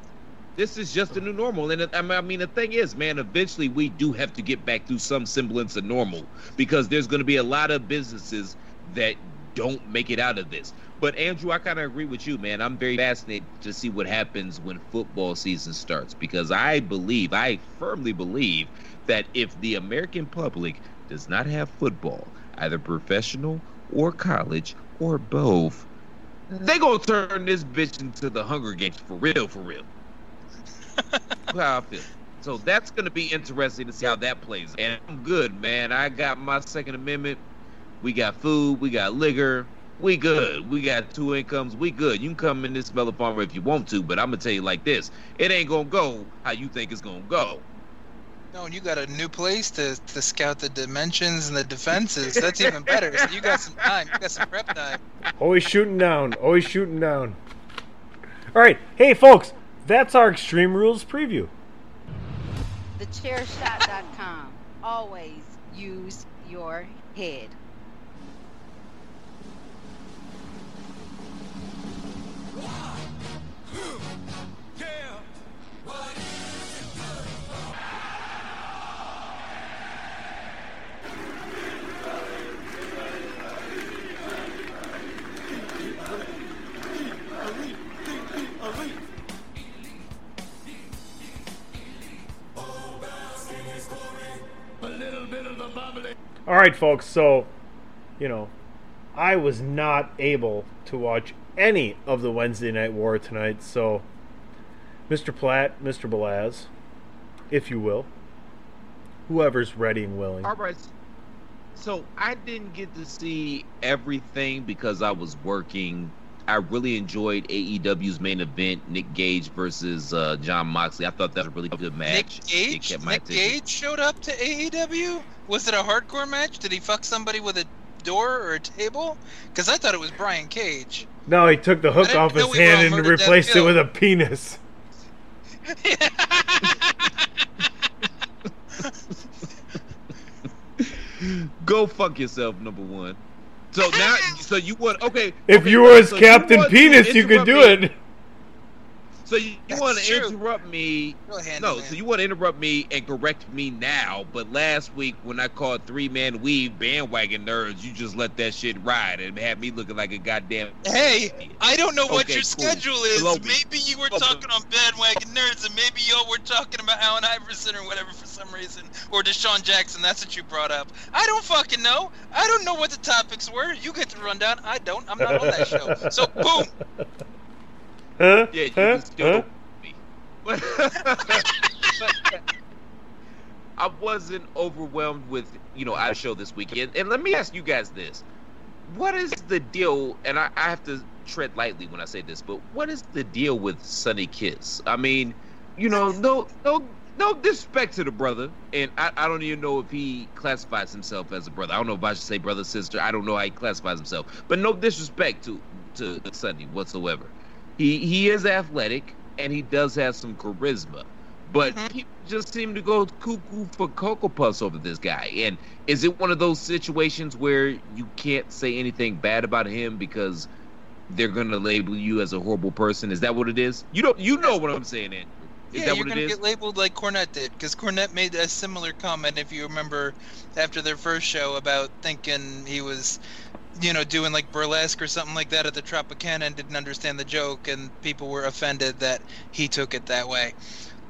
this is just the new normal. And I mean, the thing is, man, eventually we do have to get back to some semblance of normal because there's going to be a lot of businesses that don't make it out of this. But Andrew, I kind of agree with you, man. I'm very fascinated to see what happens when football season starts because I believe, I firmly believe that if the American public does not have football, either professional or college or both, they gonna turn this bitch into the Hunger Games for real, for real. How I feel. So that's gonna be interesting to see how that plays. And I'm good, man. I got my Second Amendment. We got food. We got liquor. We good. We got two incomes. We good. You can come in this Mellow Farmer if you want to, but I'm gonna tell you like this: it ain't gonna go how you think it's gonna go. No, and you got a new place to, to scout the dimensions and the defenses. That's even better. So you got some time. You got some prep time. Always shooting down. Always shooting down. All right. Hey, folks. That's our Extreme Rules preview. TheChairShot.com. Always use your head. All right, folks. So, you know, I was not able to watch any of the Wednesday Night War tonight. So, Mr. Platt, Mr. Balaz, if you will, whoever's ready and willing. All right. So I didn't get to see everything because I was working. I really enjoyed AEW's main event, Nick Gage versus uh, Jon Moxley. I thought that was a really good match. Nick Gage? Nick attention. Gage showed up to AEW? Was it a hardcore match? Did he fuck somebody with a door or a table? Because I thought it was Brian Cage. No, he took the hook off his know we were hand and replaced it with a penis. Go fuck yourself, number one. So now, so you would okay? If okay, you were so Captain Penis, you could do it. So you, you want to interrupt me? No, so you want to interrupt me and correct me now, but last week when I called three man weave bandwagon nerds, you just let that shit ride and had me looking like a goddamn. Hey, I don't know what Okay, your cool. schedule is. Maybe you were talking on bandwagon nerds, and maybe y'all were talking about Allen Iverson or whatever for some reason, or DeSean Jackson. That's what you brought up. I don't fucking know. I don't know what the topics were. You get the rundown. I don't. I'm not on that show. So boom. Huh? Yeah, you huh? can still Huh? me. But I wasn't overwhelmed with you know our show this weekend. And let me ask you guys this: What is the deal? And I, I have to tread lightly when I say this, but what is the deal with Sonny Kiss? I mean, you know, no, no, no disrespect to the brother, and I, I don't even know if he classifies himself as a brother. I don't know if I should say brother sister. I don't know how he classifies himself, but no disrespect to to Sonny whatsoever. He he is athletic and he does have some charisma, but Mhm. people just seem to go cuckoo for cocoa puffs over this guy. And is it one of those situations where you can't say anything bad about him because they're gonna label you as a horrible person? Is that what it is? You don't you know what I'm saying, Andrew? Is yeah, that you're what gonna is? get labeled like Cornette did, because Cornette made a similar comment, if you remember, after their first show about thinking he was, you know, doing like burlesque or something like that at the Tropicana and didn't understand the joke, and people were offended that he took it that way.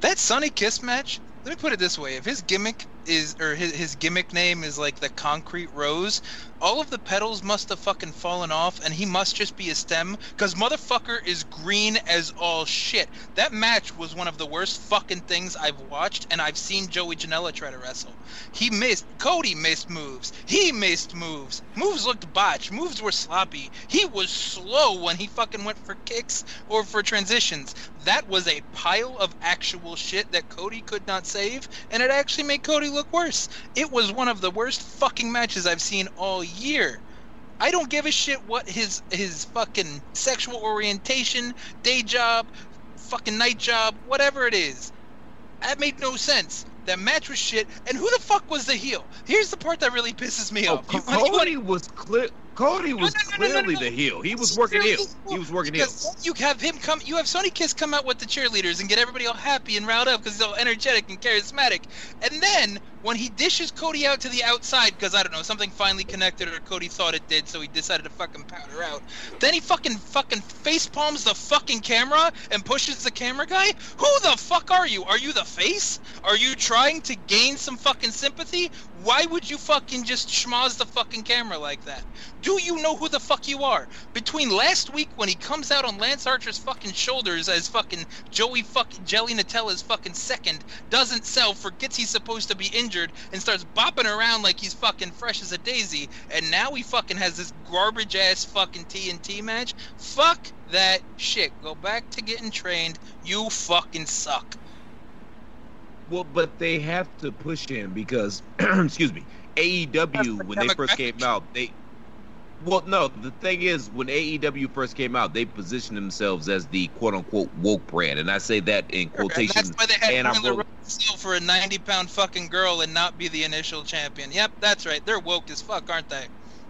That Sonny Kiss match. Let me put it this way: if his gimmick is, or his, his gimmick name is like the Concrete Rose, all of the petals must have fucking fallen off, and he must just be a stem, because motherfucker is green as all shit. That match was one of the worst fucking things I've watched, and I've seen Joey Janela try to wrestle. He missed. Cody missed moves. He missed moves. Moves looked botched. Moves were sloppy. He was slow when he fucking went for kicks or for transitions. That was a pile of actual shit that Cody could not save, and it actually made Cody look worse. It was one of the worst fucking matches I've seen all year. I don't give a shit what his his fucking sexual orientation, day job, fucking night job, whatever it is. That made no sense. That match was shit. And who the fuck was the heel? Here's the part that really pisses me Oh, off. You wanna- you wanna- Cody was clear. Cody was no, no, no, clearly the heel. He was working heel. He was working heel. You have him come. You have Sonny Kiss come out with the cheerleaders and get everybody all happy and riled up because he's all energetic and charismatic. And then when he dishes Cody out to the outside because I don't know something finally connected or Cody thought it did, so he decided to fucking powder out. Then he fucking fucking face palms the fucking camera and pushes the camera guy. Who the fuck are you? Are you the face? Are you trying to gain some fucking sympathy? Why would you fucking just schmoz the fucking camera like that? Do you know who the fuck you are? Between last week when he comes out on Lance Archer's fucking shoulders as fucking Joey fucking Jelly Nutella's fucking second, doesn't sell, forgets he's supposed to be injured, and starts bopping around like he's fucking fresh as a daisy, and now he fucking has this garbage ass fucking TNT match? Fuck that shit. Go back to getting trained. You fucking suck. Well, but they have to push him because, excuse me, AEW when they first came out, they. Well, no. The thing is, when AEW first came out, they positioned themselves as the "quote unquote" woke brand, and I say that in And quotation. that's why they had and I'm Chandler ro- Rose sell for a 90 pound fucking girl and not be the initial champion. Yep, that's right. They're woke as fuck, aren't they?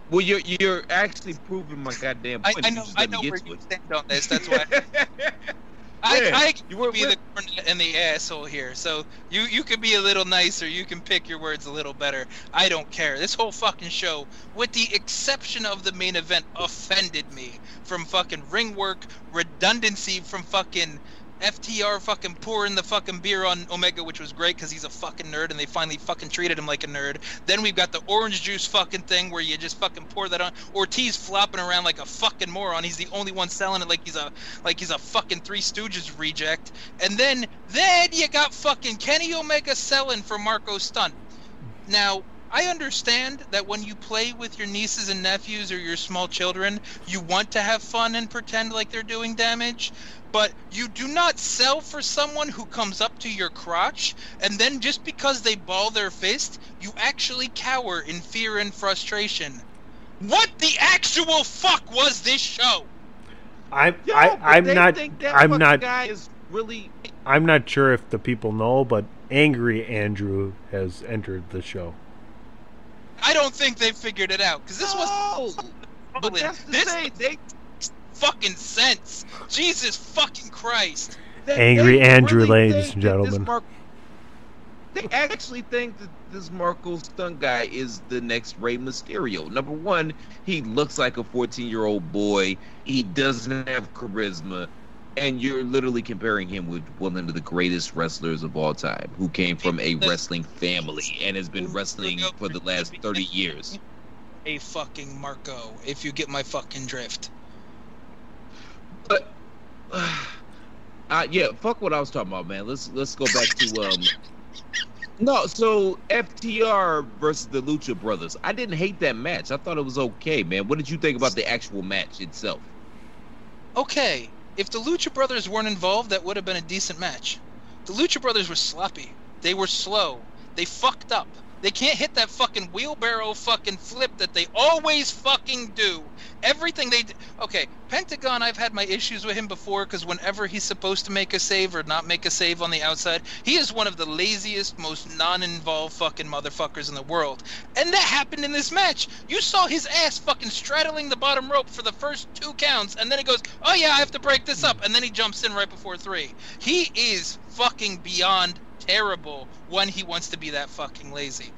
Well, you're you're actually proving my goddamn point. I You know, I know where you stand on this. That's why I, Yeah, I you were- be the Cornette and the asshole here. So you you can be a little nicer. You can pick your words a little better. I don't care. This whole fucking show, with the exception of the main event, offended me from fucking ring work, redundancy from fucking. FTR fucking pouring the fucking beer on Omega, which was great because he's a fucking nerd, and they finally fucking treated him like a nerd. Then we've got the orange juice fucking thing where you just fucking pour that on. Ortiz flopping around like a fucking moron. He's the only one selling it like he's a like he's a fucking Three Stooges reject. And then then you got fucking Kenny Omega selling for Marco Stunt. Now I understand that when you play with your nieces and nephews or your small children, you want to have fun and pretend like they're doing damage, but you do not sell for someone who comes up to your crotch and then just because they ball their fist, you actually cower in fear and frustration. What the actual fuck was this show? I'm Yo, I, I'm not think that I'm not Guy is really. I'm not sure if the people know, but Angry Andrew has entered the show. I don't think they figured it out because this was but that's the this thing. They, fucking sense. Jesus fucking Christ. they Angry they Andrew, really ladies and gentlemen. Mar- they actually think that this Marco Stunt guy is the next Rey Mysterio. Number one, he looks like a 14 year old boy. He doesn't have charisma. And you're literally comparing him with one of the greatest wrestlers of all time, who came from a wrestling family and has been wrestling for the last 30 years. A fucking Marco, if you get my fucking drift. But uh, yeah, fuck what I was talking about, man. Let's let's go back to um. No, so FTR versus the Lucha Brothers. I didn't hate that match. I thought it was okay, man. What did you think about the actual match itself? Okay, if the Lucha Brothers weren't involved, that would have been a decent match. The Lucha Brothers were sloppy. They were slow. They fucked up. They can't hit that fucking wheelbarrow fucking flip that they always fucking do. Everything they. Okay, Pentagon, I've had my issues with him before because whenever he's supposed to make a save or not make a save on the outside, he is one of the laziest, most non involved fucking motherfuckers in the world. And that happened in this match. You saw his ass fucking straddling the bottom rope for the first two counts, and then he goes, Oh yeah, I have to break this up. And then he jumps in right before three. He is fucking beyond terrible when he wants to be that fucking lazy.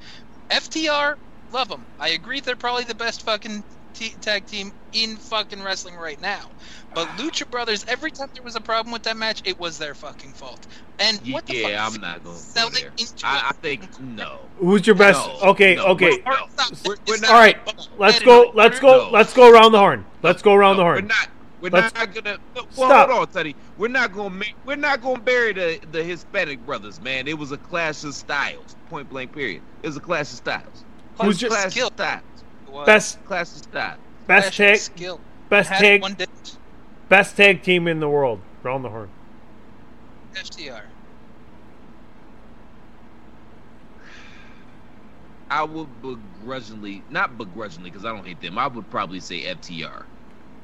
FTR, love them. I agree they're probably the best fucking t- tag team in fucking wrestling right now. But Lucha Brothers, every time there was a problem with that match, it was their fucking fault. And what the yeah, fuck? I'm not going to go Selling there. into I, I a- think no. Who's your best? No, okay, no, okay. we're- no. We're- we're not not- All right, let's go. Let's go. No. Let's go around the horn. Let's go around the horn. We're not. We're Let's- not gonna. Well, Stop. hold on, Teddy. We're not gonna. ma- We're not gonna bury the the Hispanic brothers, man. It was a clash of styles. Point blank. Period. It was a clash of styles. Who's Clash your- clash Skill. of styles? Best Clash of styles. best tag skill. best tag one best tag team in the world. Round the horn. FTR. I would begrudgingly, not begrudgingly, because I don't hate them. I would probably say FTR.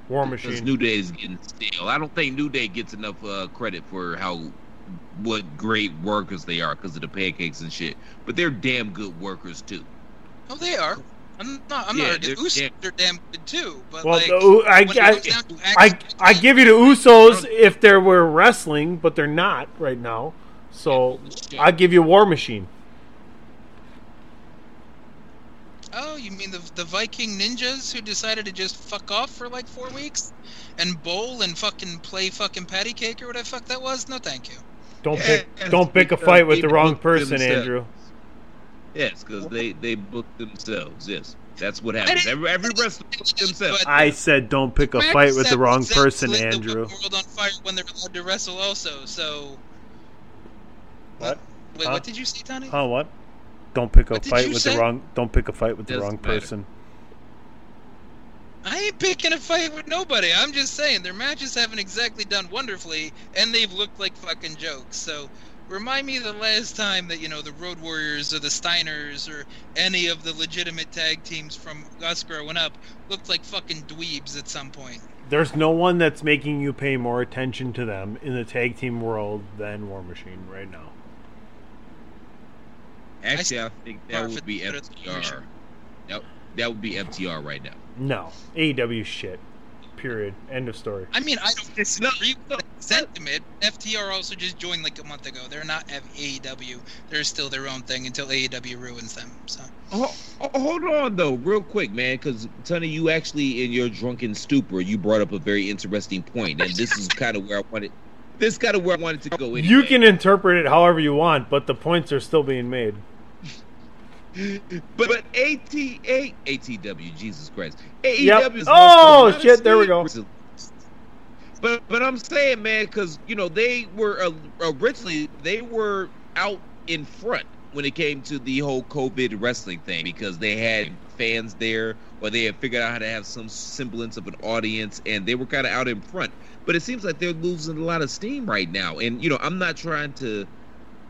War Machine. Because Machine. New Day is getting stale. I don't think New Day gets enough uh, credit for how what great workers they are because of the pancakes and shit. But they're damn good workers too. Oh, they are. I'm not. I'm Yeah, not. they're- Usos yeah. are damn good too. But Well, like, the, I, I, comes down to I, I give you the Usos if they were wrestling, but they're not right now. So I give you War Machine. Oh, you mean the the Viking ninjas who decided to just fuck off for like four weeks and bowl and fucking play fucking patty cake or whatever the fuck that was? No, thank you. Don't Yeah, pick don't pick a fight with the wrong person, themselves. Andrew. Yes, because they they book themselves. Yes, that's what I happens. Every every I didn't wrestler say books that, themselves. I said don't pick a fight with the wrong person, lit the Andrew. world on fire when they're allowed to wrestle, also. So, What? wait, Huh? what did you say, Tony? Huh? What? Don't pick a fight with say? the wrong. Don't pick a fight with the Doesn't wrong matter. person. I ain't picking a fight with nobody. I'm just saying their matches haven't exactly done wonderfully, and they've looked like fucking jokes. So remind me the last time that you know the Road Warriors or the Steiners or any of the legitimate tag teams from us growing up looked like fucking dweebs at some point. There's no one that's making you pay more attention to them in the tag team world than War Machine right now. Actually, I think that would be it's better than FTR. That, that would be FTR right now. No, AEW shit. Period. End of story. I mean, I don't disagree no, with that sentiment. FTR also just joined like a month ago. They're not F- AEW. They're still their own thing until AEW ruins them. So. Oh, oh, hold on though, real quick, man, because Tony, you actually in your drunken stupor, you brought up a very interesting point, and this is kind of where I wanted. This is kind of where I wanted to go. Anyway. You can interpret it however you want, but the points are still being made. but but ATA ATW, Jesus Christ, AEW. Yep. is Oh, shit, there we go. But but I'm saying, man, because you know they were uh, originally they were out in front when it came to the whole COVID wrestling thing because they had fans there or they had figured out how to have some semblance of an audience and they were kind of out in front. But it seems like they're losing a lot of steam right now. And you know, I'm not trying to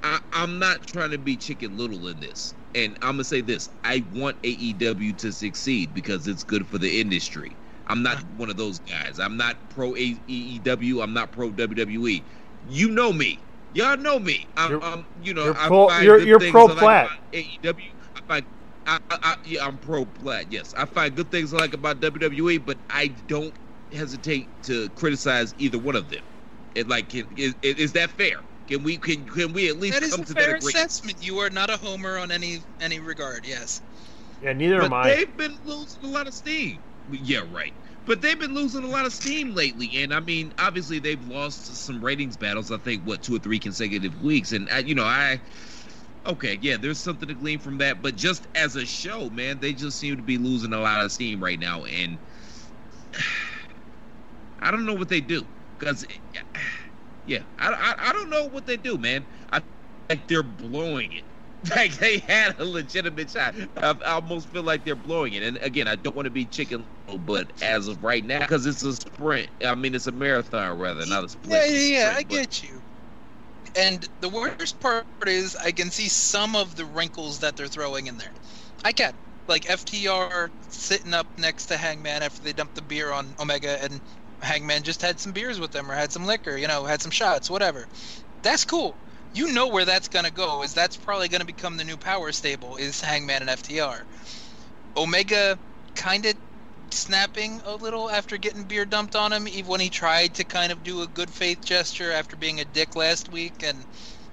I, I'm not trying to be chicken little in this. And I'm gonna say this: I want AEW to succeed because it's good for the industry. I'm not one of those guys. I'm not pro AEW. I'm not pro WWE. You know me. Y'all know me. I'm, You're- I'm you know, you're I pro- find you're- you're pro I like. AEW. I find, I, I, I, yeah, I'm pro plat. Yes, I find good things I like about WWE, but I don't hesitate to criticize either one of them. It like, can, is, is that fair? Can we can can we at least That is come a to fair that agreement? assessment. You are not a homer on any any regard. Yes. Yeah, neither am But I. they've been losing a lot of steam. Yeah, right. But they've been losing a lot of steam lately, and I mean, obviously they've lost some ratings battles. I think what two or three consecutive weeks, and I, you know, I. Okay, yeah, there's something to glean from that, but just as a show, man, they just seem to be losing a lot of steam right now, and I don't know what they do because, yeah, I, I, I don't know what they do, man. I think they're blowing it. Like they had a legitimate shot. I, I almost feel like they're blowing it. And again, I don't want to be chicken, but as of right now, because it's a sprint. I mean, it's a marathon rather, not a sprint. Yeah, yeah, yeah. I but- get you. And the worst part is, I can see some of the wrinkles that they're throwing in there. I can. Like FTR sitting up next to Hangman after they dumped the beer on Omega, and Hangman just had some beers with them or had some liquor, you know, had some shots, whatever. That's cool. You know where that's gonna go. Is that's probably gonna become the new power stable is Hangman and FTR. Omega kind of snapping a little after getting beer dumped on him, even when he tried to kind of do a good faith gesture after being a dick last week, and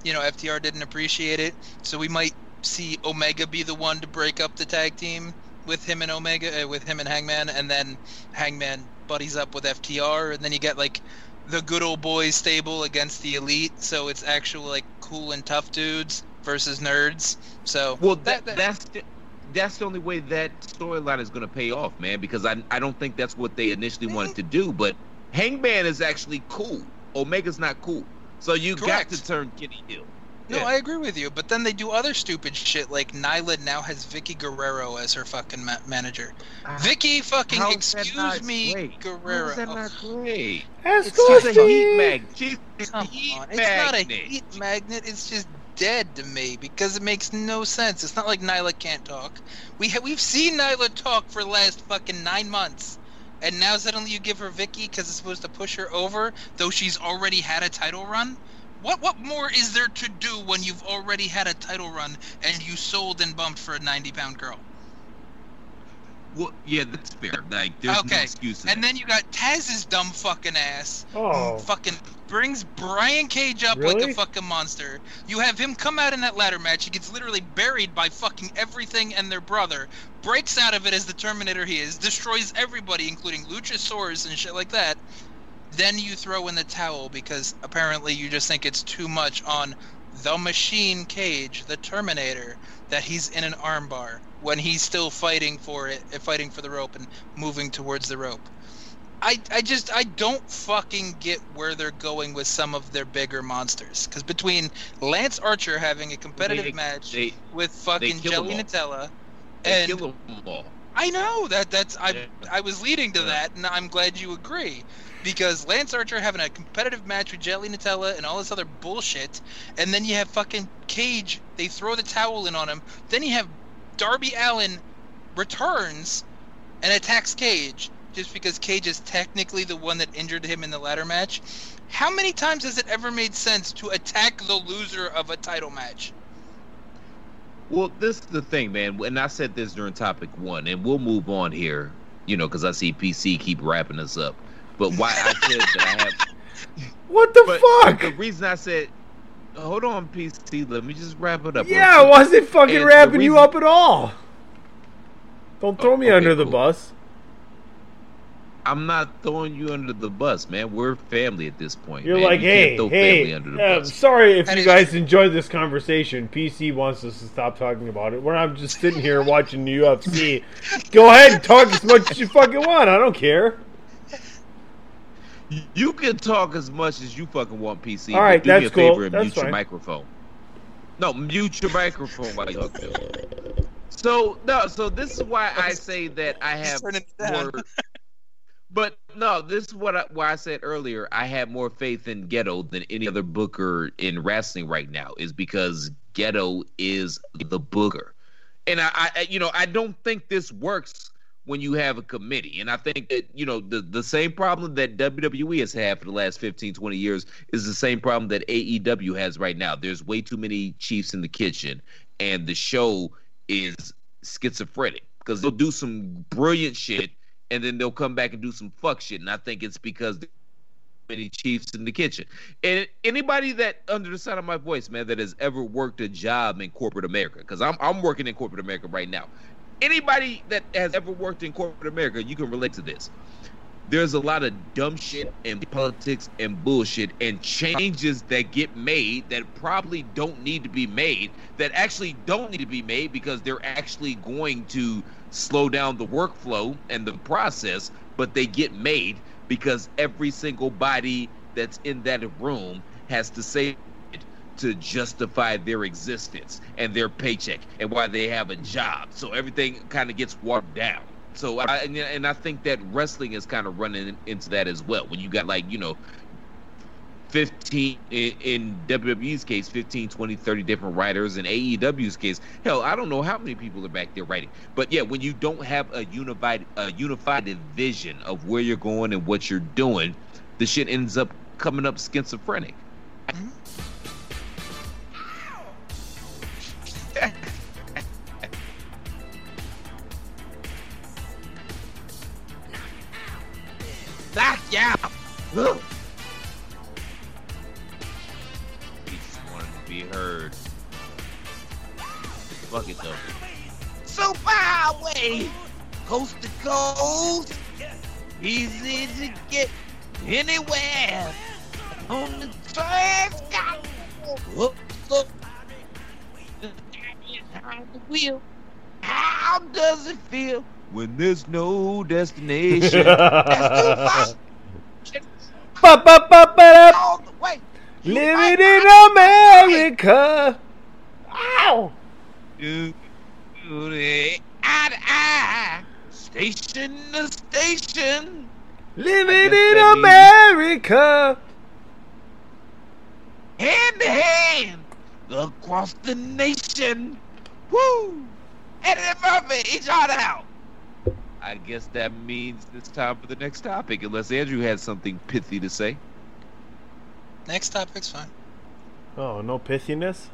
you know FTR didn't appreciate it. So we might see Omega be the one to break up the tag team with him and Omega, uh, with him and Hangman, and then Hangman buddies up with FTR, and then you get like the good old boys stable against the elite. So it's actual like cool and tough dudes versus nerds. So Well, that, that's the, that's the only way that storyline is going to pay off, man. Because I I don't think that's what they initially wanted to do. But Hangman is actually cool. Omega's not cool. So you Correct. got to turn Kenny heel. No, Yeah. I agree with you. But then they do other stupid shit, like Nyla now has Vickie Guerrero as her fucking ma- manager. Ah, Vickie fucking, excuse me, great? Guerrero. How's that not great? Excuse She's a heat magnet. She's Come heat on, it's not a magnet. heat magnet. It's just dead to me because it makes no sense. It's not like Nyla can't talk. We ha- we've seen Nyla talk for the last fucking nine months, and now suddenly you give her Vickie because it's supposed to push her over, though she's already had a title run. What what more is there to do when you've already had a title run and you sold and bumped for a 90 pound girl? Well, yeah, that's fair. Like, there's no Okay, excuse. in And that. then you got Taz's dumb fucking ass. Oh. Fucking brings Brian Cage up like a fucking monster. You have him come out in that ladder match. He gets literally buried by fucking everything and their brother. Breaks out of it as the Terminator he is. Destroys everybody, including Luchasaurus and shit like that. Then you throw in the towel because apparently you just think it's too much on the Machine Cage, the Terminator, that he's in an armbar when he's still fighting for it, uh, fighting for the rope and moving towards the rope. I, I just I don't fucking get where they're going with some of their bigger monsters. Because between Lance Archer having a competitive They- match they- with fucking Jelly. Nutella, and kill them all. I know that that's I Yeah. I was leading to Yeah. that, and I'm glad you agree. Because Lance Archer having a competitive match with Jelly Nutella and all this other bullshit, and then you have fucking Cage. They throw the towel in on him. Then you have Darby Allin returns and attacks Cage just because Cage is technically the one that injured him in the ladder match. How many times has it ever made sense to attack the loser of a title match? Well, this is the thing, man. And I said this during topic one, and we'll move on here, you know, because I see PC keep wrapping us up. But why I said that I have. What the But fuck? the reason I said, hold on, PC, let me just wrap it up. Yeah, I quick. wasn't fucking And the wrapping you up at all. Don't throw Oh, me okay, under the cool. bus. I'm not throwing you under the bus, man. We're family at this point. You're man. like, you can't hey, family hey, under the uh, bus. sorry if you guys true. enjoyed this conversation. PC wants us to stop talking about it. When I'm just sitting here watching the UFC, go ahead and talk as much as you fucking want. I don't care. You can talk as much as you fucking want, PC. All but right, do me a that's cool. favor and That's mute your microphone. No, mute your microphone while you talk. So no, so this is why I say that I have turning it down. more. But no, this is what I, why I said earlier. I have more faith in Gedo than any other booker in wrestling right now. Is because Gedo is the booker, and I, I, you know, I don't think this works when you have a committee. And I think that you know the the same problem that WWE has had for the last 15, 20 years is the same problem that AEW has right now. There's way too many chiefs in the kitchen, and the show is schizophrenic because they'll do some brilliant shit and then they'll come back and do some fuck shit. And I think it's because many chiefs in the kitchen. And anybody that under the sound of my voice, man, that has ever worked a job in corporate America, because I'm I'm working in corporate America right now. Anybody that has ever worked in corporate America, you can relate to this. There's a lot of dumb shit and politics and bullshit and changes that get made that probably don't need to be made, that actually don't need to be made because they're actually going to slow down the workflow and the process, but they get made because every single body that's in that room has to say to justify their existence and their paycheck and why they have a job. So everything kind of gets watered down. So I and, and I think that wrestling is kind of running into that as well. When you got like, you know, 15 in, in WWE's case 15 20 30 different writers in AEW's case hell I don't know how many people are back there writing but yeah when you don't have a unified a unified vision of where you're going and what you're doing the shit ends up coming up schizophrenic Knock you yeah! Ugh. He just wanted to be heard. Fuck it though. Super highway, coast to coast, easy to get anywhere. On the transit, whoop, whoop. Behind the wheel. How does it feel when there's no destination? That's too far. Ba, ba, ba, ba, all the way. You Living in America. Ow! Do, do the eye eye, station to station. Living in that means- America. hand to hand across the nation. Woo! Eddie Murphy, each other out. I guess that means it's time for the next topic, unless Andrew has something pithy to say. Next topic's fine. Oh, no pithiness.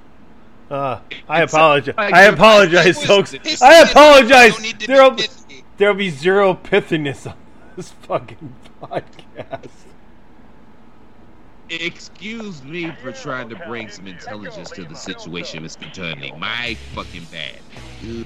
Uh, I apologize. I- I apologize, was folks. I apologize. don't need to be There'll pithy. there'll be zero pithiness on this fucking podcast. Excuse me for trying to bring some intelligence to the situation, Mr. Tunney. My fucking bad. Good.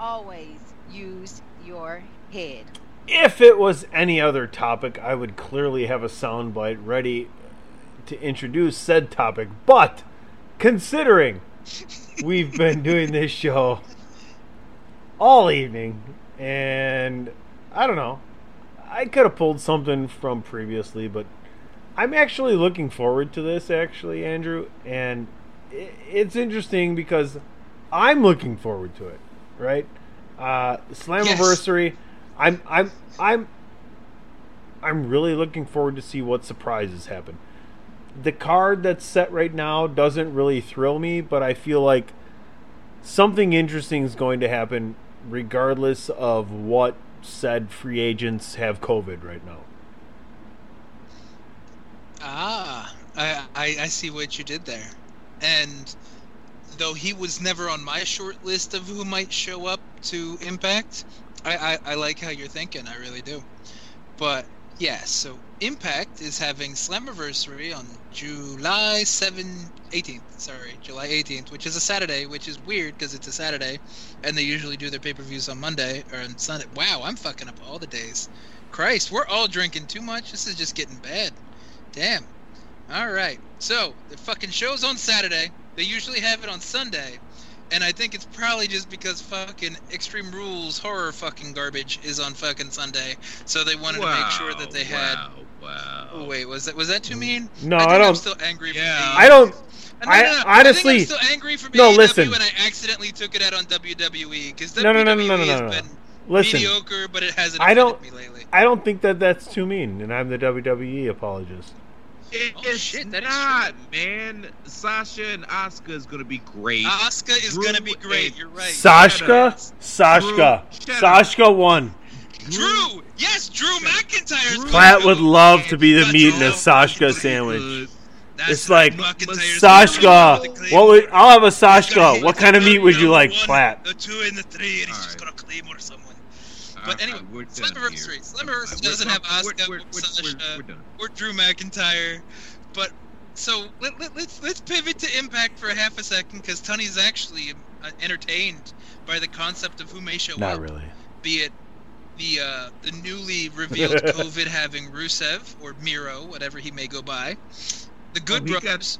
Always use your head. If it was any other topic, I would clearly have a soundbite ready to introduce said topic. But considering we've been doing this show all evening, and I don't know, I could have pulled something from previously, but I'm actually looking forward to this, actually, Andrew, and it's interesting because I'm looking forward to it, right? Uh, Slammiversary. I'm I'm I'm I'm really looking forward to see what surprises happen. The card that's set right now doesn't really thrill me, but I feel like something interesting is going to happen regardless of what said free agents have COVID right now. Ah, I, I I see what you did there, and though he was never on my short list of who might show up to Impact, I I, I like how you're thinking. I really do. But yeah, so Impact is having Slammiversary on July 7, 18th. Sorry, July 18th, which is a Saturday, which is weird because it's a Saturday, and they usually do their pay per views on Monday or on Sunday. Wow, I'm fucking up all the days. Christ, we're all drinking too much. This is just getting bad. Damn. All right. So the fucking show's on Saturday. They usually have it on Sunday, and I think it's probably just because fucking Extreme Rules horror fucking garbage is on fucking Sunday. So they wanted to make sure that they had. Wow, wow. Oh wait, was that was that too mm. mean? No, I, I think I'm don't- still angry. Yeah. For I don't. No, no, I- no, no. honestly- I think I'm still angry for No, AEW listen. and I accidentally took it out on WWE because WWE No, no, no, no, no, no, has no, no. been Listen, mediocre, but it hasn't I don't- me lately. I don't think that that's too mean, and I'm the WWE apologist. It- Oh, it's shit, that is not, man. Sasha and Asuka is gonna be great. Uh, Asuka is Drew gonna be great. You're right. Sashka, Sashka, Drew, shut up. Sashka won. Drew, yes, Drew McIntyre's Drew- Platt would love to be the That's meat in a all. Sashka sandwich. That's It's like McIntyre's Sashka. What would I'll have a He's gonna Sashka. What kind of meat would you like, one, Platt? The two and the three, and he's just gonna claymore someone. All But anyway, we're done Slammiversary. here. Slammiversary We're- doesn't have we're- Asuka, we're- we're- Sasha, we're- we're or Drew McIntyre. But so let, let, let's let's pivot to Impact for half a second because Tony's actually uh, entertained by the concept of who may show Not up, really. be it the uh, the newly revealed COVID having Rusev or Miro, whatever he may go by, the Good Oh, he got- Brothers.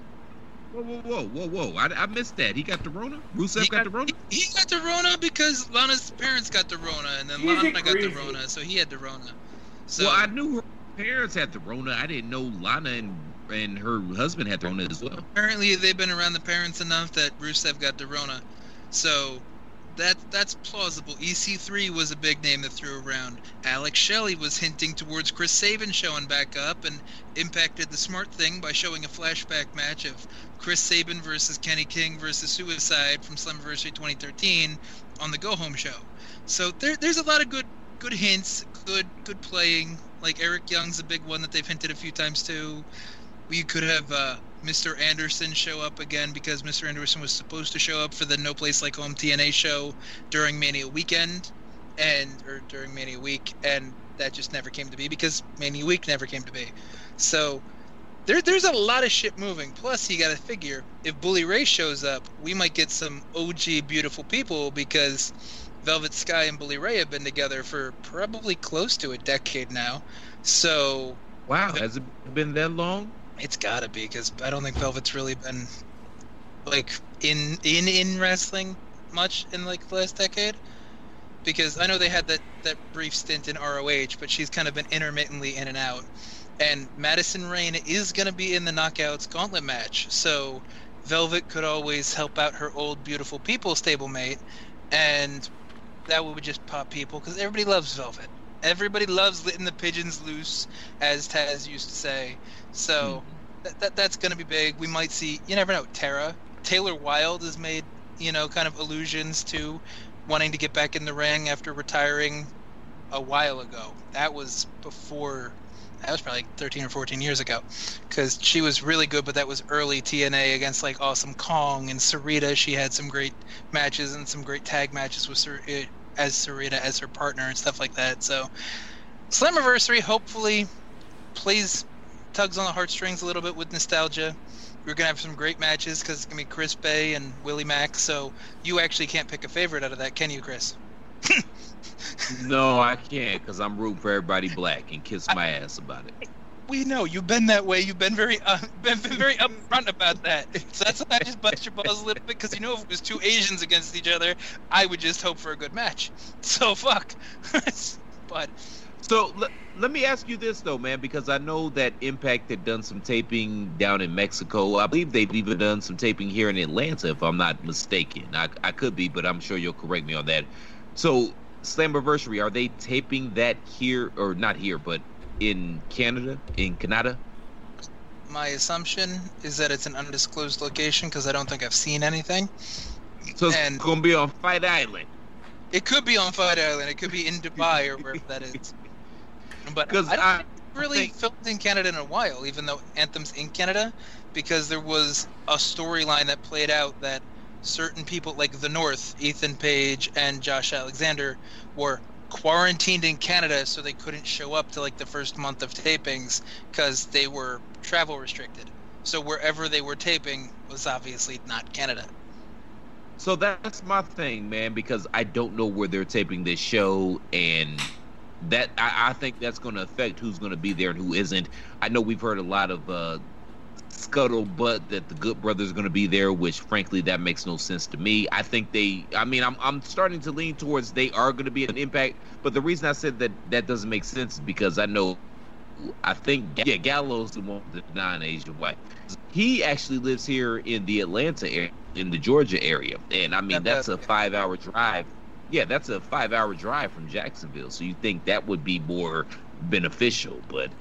Whoa, whoa, whoa, whoa, whoa! I, I missed that. He got the Rona. Rusev He got, the Rona. He, he got the Rona because Lana's parents got the Rona, and then He's Lana got the. Rona, so he had the Rona. So well, I knew her parents had the Rona. I didn't know Lana and and her husband had the Rona as well. apparently they've been around the parents enough that Rusev got the Rona. So that that's plausible. EC3 was a big name that threw around. Alex Shelley was hinting towards Chris Sabin showing back up and impacted the smart thing by showing a flashback match of Chris Sabin versus Kenny King versus Suicide from Slammiversary 2013 on the Go Home show. So there, there's a lot of good good hints, good good playing. Like Eric Young's a big one that they've hinted a few times too. We could have uh, Mr. Anderson show up again because Mr. Anderson was supposed to show up for the No Place Like Home TNA show during Mania weekend, and or during Mania week, and that just never came to be because Mania week never came to be. So there, there's a lot of shit moving. Plus, you got to figure if Bully Ray shows up, we might get some OG beautiful people because Velvet Sky and Bully Ray have been together for probably close to a decade now. So Wow, has it been that long? It's got to be because I don't think Velvet's really been like in in in wrestling much in like the last decade because I know they had that that brief stint in ROH, but she's kind of been intermittently in and out. And Madison Rayne is to be in the Knockouts Gauntlet match, so Velvet could always help out her old beautiful people stablemate, and that would just pop people because everybody loves Velvet. Everybody loves letting the pigeons loose, as Taz used to say. So that, that that's going to be big. We might see. You never know. Tara Taylor Wilde has made you know kind of allusions to wanting to get back in the ring after retiring a while ago. That was before. That was probably like 13 or 14 years ago, because she was really good. But that was early TNA against like Awesome Kong and Sarita. She had some great matches and some great tag matches with eh, as Sarita as her partner and stuff like that. So Slammiversary hopefully plays tugs on the heartstrings a little bit with nostalgia. We're gonna have some great matches because it's gonna be Chris Bey and Willie Mack. So you actually can't pick a favorite out of that, can you, Chris? No, I can't because I'm rooting for everybody black and kiss my ass about it. We know you've been that way. You've been very, uh, been, been very upfront about that. So that's why I just bust your balls a little bit because you know if it was two Asians against each other, I would just hope for a good match. So fuck. but So let, let me ask you this though, man, because I know that Impact had done some taping down in Mexico. I believe they've even done some taping here in Atlanta, if I'm not mistaken. I, I could be, but I'm sure you'll correct me on that. So Slammiversary, are they taping that here or not here, but in Canada, in Canada? my assumption is that it's an undisclosed location because I don't think I've seen anything. So it's And- gonna be on Fight Island. It could be on Fight Island. It could be in Dubai or wherever that is. But 'Cause I don't I- think really think- filmed in Canada in a while, even though Anthem's in Canada, because there was a storyline that played out that certain people, like the North, Ethan Page and Josh Alexander, were quarantined in Canada, so they couldn't show up to like the first month of tapings because they were travel restricted. So wherever they were taping was obviously not Canada. So that's my thing, man, because I don't know where they're taping this show, and that I, I think that's going to affect who's going to be there and who isn't. I know we've heard a lot of uh, scuttlebutt that the Good Brothers going to be there, which frankly that makes no sense to me. I think they, I mean, I'm I'm starting to lean towards they are going to be an impact, but the reason I said that that doesn't make sense is because I know. I think yeah, Gallows the one the non-Asian white. He actually lives here in the Atlanta area, in the Georgia area, and I mean that's a five-hour drive. Yeah, that's a five-hour drive from Jacksonville. So you think that would be more beneficial, but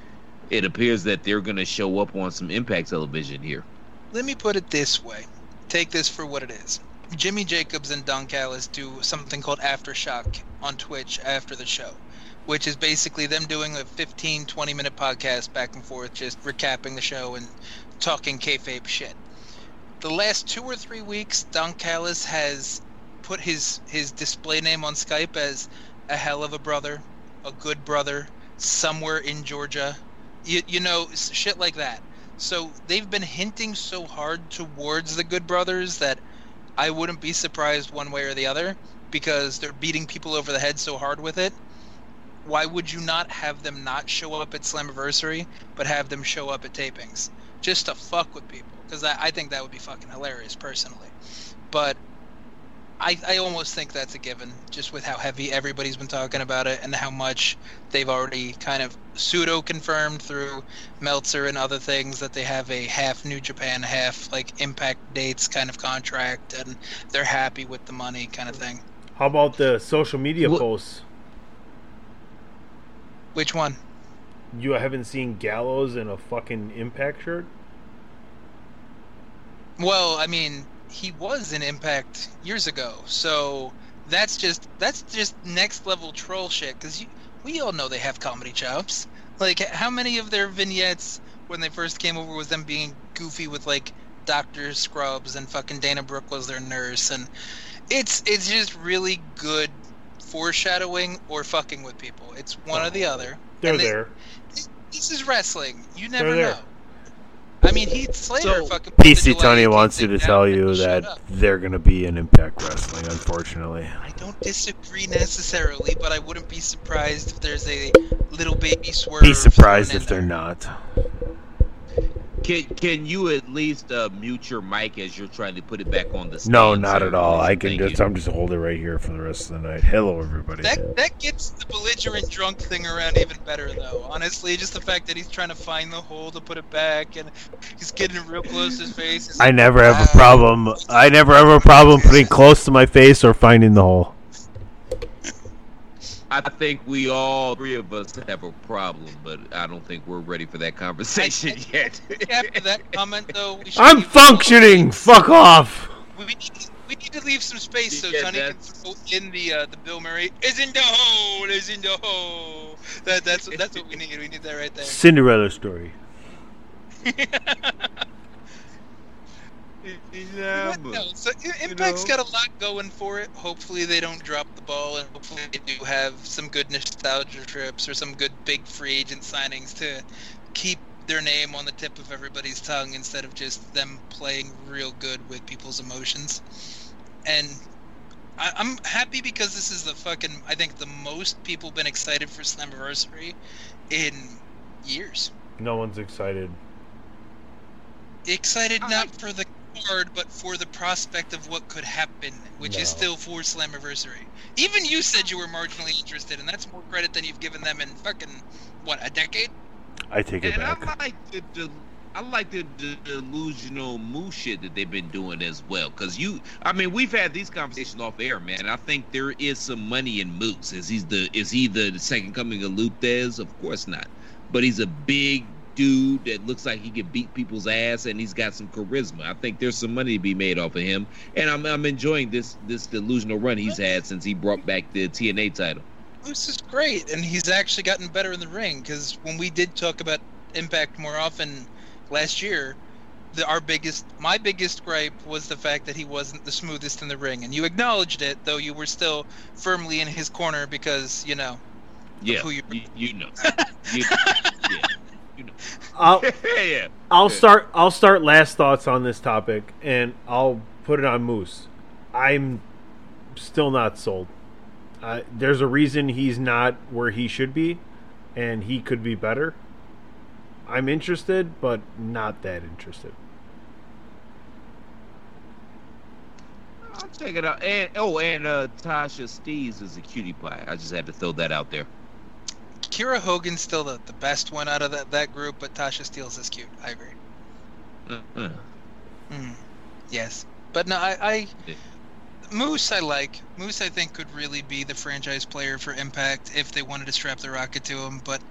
it appears that they're going to show up on some Impact television here. let me put it this way. Take this for what it is. Jimmy Jacobs and Don Callis do something called Aftershock on Twitch after the show, which is basically them doing a 15, 20 minute podcast back and forth, just recapping the show and talking kayfabe shit. The last two or three weeks, Don Callis has put his, his display name on Skype as a hell of a brother, a good brother, somewhere in Georgia. You, you know, shit like that. So they've been hinting so hard towards the Good Brothers that I wouldn't be surprised one way or the other because they're beating people over the head so hard with it. Why would you not have them not show up at Slammiversary, but have them show up at tapings just to fuck with people? Because I, I think that would be fucking hilarious personally. But I, I almost think that's a given, just with how heavy everybody's been talking about it and how much they've already kind of pseudo confirmed through Meltzer and other things that they have a half New Japan, half like Impact dates kind of contract, and they're happy with the money kind of thing. How about the social media What- posts? Which one? You haven't seen Gallows in a fucking Impact shirt? Well, I mean, he was in Impact years ago, so that's just that's just next level troll shit. Because we all know they have comedy chops. Like, how many of their vignettes when they first came over was them being goofy with like Doctor Scrubs and fucking Dana Brooke was their nurse, and it's it's just really good foreshadowing or fucking with people. It's one or the oh. other. They're And there. This is wrestling. You never know. I mean, Heath Slater So- fucking. pulled PC Dwight Tony wants you to tell you that they're going to be in Impact Wrestling, unfortunately. I don't disagree necessarily, but I wouldn't be surprised if there's a little baby swerve. Be surprised if they're there. not. Can can you at least uh, mute your mic as you're trying to put it back on the stand? No, not sir? at all. I can thank just you. I'm just hold it right here for the rest of the night. Hello everybody. That that gets the belligerent drunk thing around even better though. Honestly, just the fact that he's trying to find the hole to put it back and he's getting real close to his face. I like, never have a problem. I never have a problem putting close to my face or finding the hole. I think we all three of us have a problem, but I don't think we're ready for that conversation yet. After that comment though, we should I'm leave- functioning. Fuck off. We need to, we need to leave some space so Yeah, Johnny can throw in the uh, the Bill Murray is in the hole, is in the hole. That that's that's what we need. We need that right there. Cinderella story. Yeah, But but- no, so I- Impact's know? got a lot going for it. Hopefully they don't drop the ball, and hopefully they do have some good nostalgia trips or some good big free agent signings to keep their name on the tip of everybody's tongue instead of just them playing real good with people's emotions. And I, I'm happy because this is the fucking I think the most people been excited for Slammiversary in years. No one's excited. excited I not like- for the card but for the prospect of what could happen which is No. still for slammiversary even you said you were marginally interested and that's more credit than you've given them in fucking what a decade I take it And I like the, the I like the, the delusional moose shit that they've been doing as well. Cause you, I mean, we've had these conversations off air, man. I think there is some money in Moose. Is he's the is he the second coming of Lou Thesz? Of course not. But he's a big dude that looks like he can beat people's ass, and he's got some charisma. I think there's some money to be made off of him, and I'm I'm enjoying this this delusional run he's had since he brought back the TNA title. this is great and he's actually gotten better in the ring because when we did talk about impact more often last year the, our biggest my biggest gripe was the fact that he wasn't the smoothest in the ring and you acknowledged it though you were still firmly in his corner because you know Yeah, you, you know, you, yeah, you know. I'll yeah. I'll start I'll start last thoughts on this topic and I'll put it on Moose. I'm still not sold. Uh, there's a reason he's not where he should be, and he could be better. I'm interested, but not that interested. I'll check it out. And oh, and uh, Tasha Steelz is a cutie pie. I just had to throw that out there. Kiera Hogan's still the, the best one out of that, that group, but Tasha Steelz is cute. I agree. Uh-uh. Mm. Yes, but no, I, I Yeah. Moose I like. Moose I think could really be the franchise player for Impact if they wanted to strap the rocket to him, but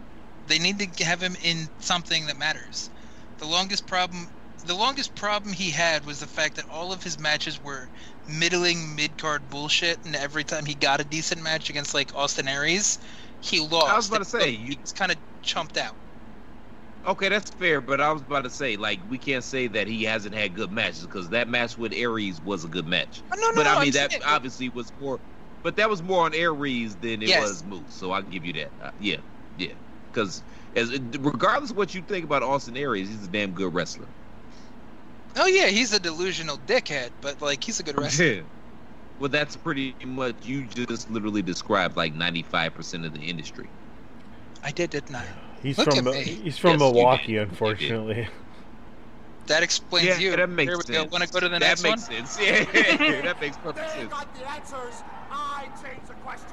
they need to have him in something that matters. The longest problem, the longest problem he had was the fact that all of his matches were middling mid card bullshit, and every time he got a decent match against like Austin Aries, he lost. I was about to say, you- he's kind of chumped out. Okay, that's fair, but I was about to say, like, we can't say that he hasn't had good matches because that match with Aries was a good match. Oh, no, no, but no, I mean, I'm that obviously was more, but that was more on Aries than it Yes. was Moose. So I'll give you that. Uh, yeah, yeah, because as regardless of what you think about Austin Aries, he's a damn good wrestler. Oh yeah, he's a delusional dickhead, but like he's a good wrestler. Well, that's pretty much you just literally described like ninety five percent of the industry. I did, didn't I? He's Look from at me. he's from Yes. Milwaukee, unfortunately. That explains yeah, you. that makes Here we sense. go. Want to go to the that next one? makes sense. Yeah, that makes perfect They sense. got the answers. I change the questions.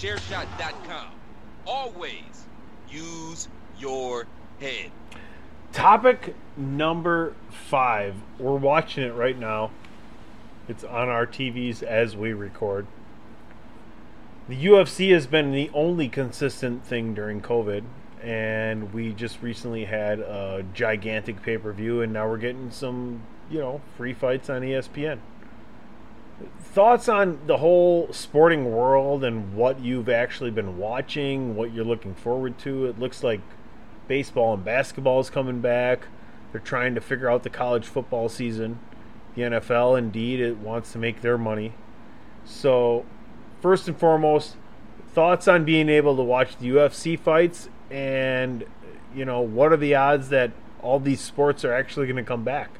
TheChairShot.com. Always use your head. Topic number five. We're watching it right now. It's on our TVs as we record. The UFC has been the only consistent thing during COVID, and we just recently had a gigantic pay per view, and now we're getting some, you know, free fights on ESPN. Thoughts on the whole sporting world and what you've actually been watching, what you're looking forward to? It looks like baseball and basketball is coming back. They're trying to figure out the college football season. The NFL, indeed, it wants to make their money. So, first and foremost, thoughts on being able to watch the UFC fights, and you know, what are the odds that all these sports are actually going to come back?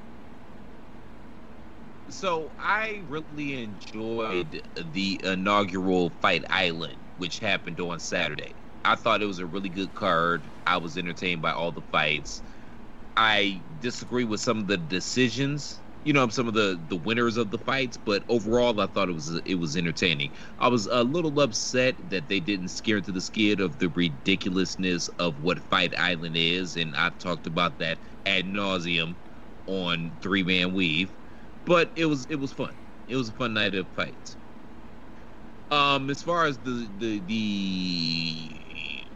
So I really enjoyed the inaugural Fight Island, which happened on Saturday. I thought it was a really good card. I was entertained by all the fights. I disagree with some of the decisions, you know, some of the the winners of the fights, but overall, I thought it was it was entertaining. I was a little upset that they didn't scare into the skid of the ridiculousness of what Fight Island is, and I've talked about that ad nauseum on Three Man Weave but it was it was fun. It was a fun night of fights. Um, as far as the the the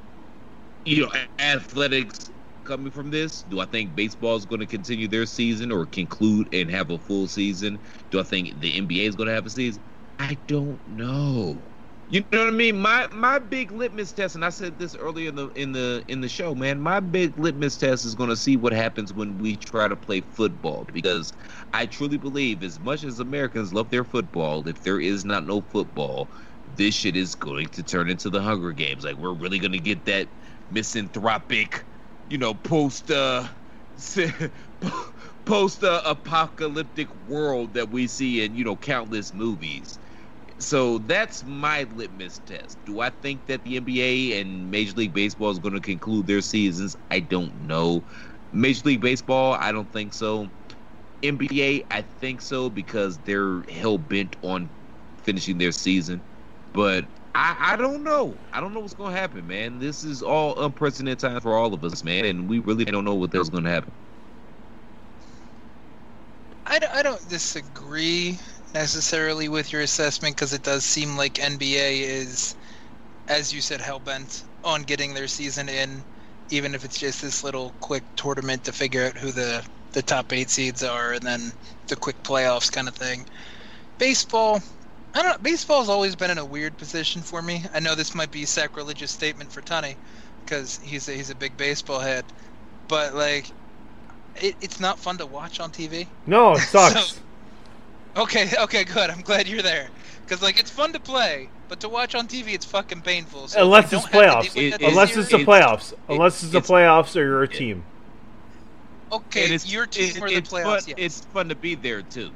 you know athletics coming from this, do I think baseball is going to continue their season or conclude and have a full season? Do I think the NBA is going to have a season? I don't know. You know what I mean? My my big litmus test, and I said this earlier in the in the in the show, man. My big litmus test is going to see what happens when we try to play football, because I truly believe, as much as Americans love their football, if there is not no football, this shit is going to turn into the Hunger Games. Like we're really going to get that misanthropic, you know, post uh, post uh, apocalyptic world that we see in you know countless movies so that's my litmus test. Do I think that the NBA and Major League Baseball is going to conclude their seasons? I don't know. Major League Baseball, I don't think so. NBA, I think so because they're hell bent on finishing their season. But I, I don't know. I don't know what's to happen, man. This is all unprecedented time for all of us, man, and we really don't know what that's to happen. I don't, I don't disagree necessarily with your assessment because it does seem like NBA is, as you said, hell bent on getting their season in, even if it's just this little quick tournament to figure out who the the top eight seeds are, and then the quick playoffs kind of thing. Baseball, I don't know. Baseball's always been in a weird position for me. I know this might be a sacrilegious statement for Tunney because he's a, he's a big baseball head, but like. It, it's not fun to watch on TV. No, it sucks. So- Okay, okay, good. I'm glad you're there. Because, like, it's fun to play, but to watch on TV, it's fucking painful. So Unless it's don't have to playoffs. deal It- Unless it's the playoffs. Unless it's the it's- playoffs or your team. Okay, it's your team it- for the it's playoffs, Fun, yes. It's fun to be there too.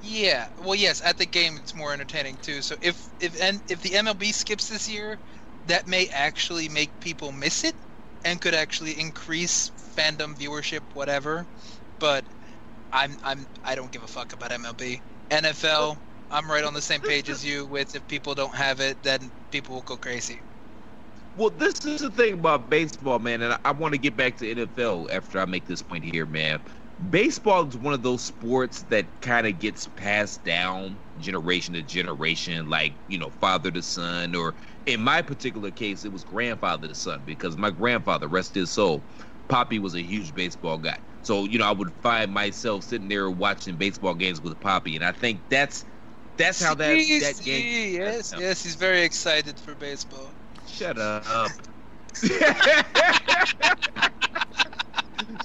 Yeah, well, yes, at the game, it's more entertaining, too. So if, if, and if the MLB skips this year, that may actually make people miss it and could actually increase fandom, viewership, whatever. But I'm, I'm, I don't give a fuck about MLB. NFL, I'm right on the same page as you with if people don't have it, then people will go crazy. Well, this is the thing about baseball, man, and I, I want to get back to NFL after I make this point here, man. Baseball is one of those sports that kind of gets passed down generation to generation, like you know, father to son, or in my particular case, it was grandfather to son, because my grandfather, rest his soul, Poppy was a huge baseball guy. So you know, I would find myself sitting there watching baseball games with Poppy, and I think that's that's how that See, that see, game. Yes, yes, he's very excited for baseball. Shut up.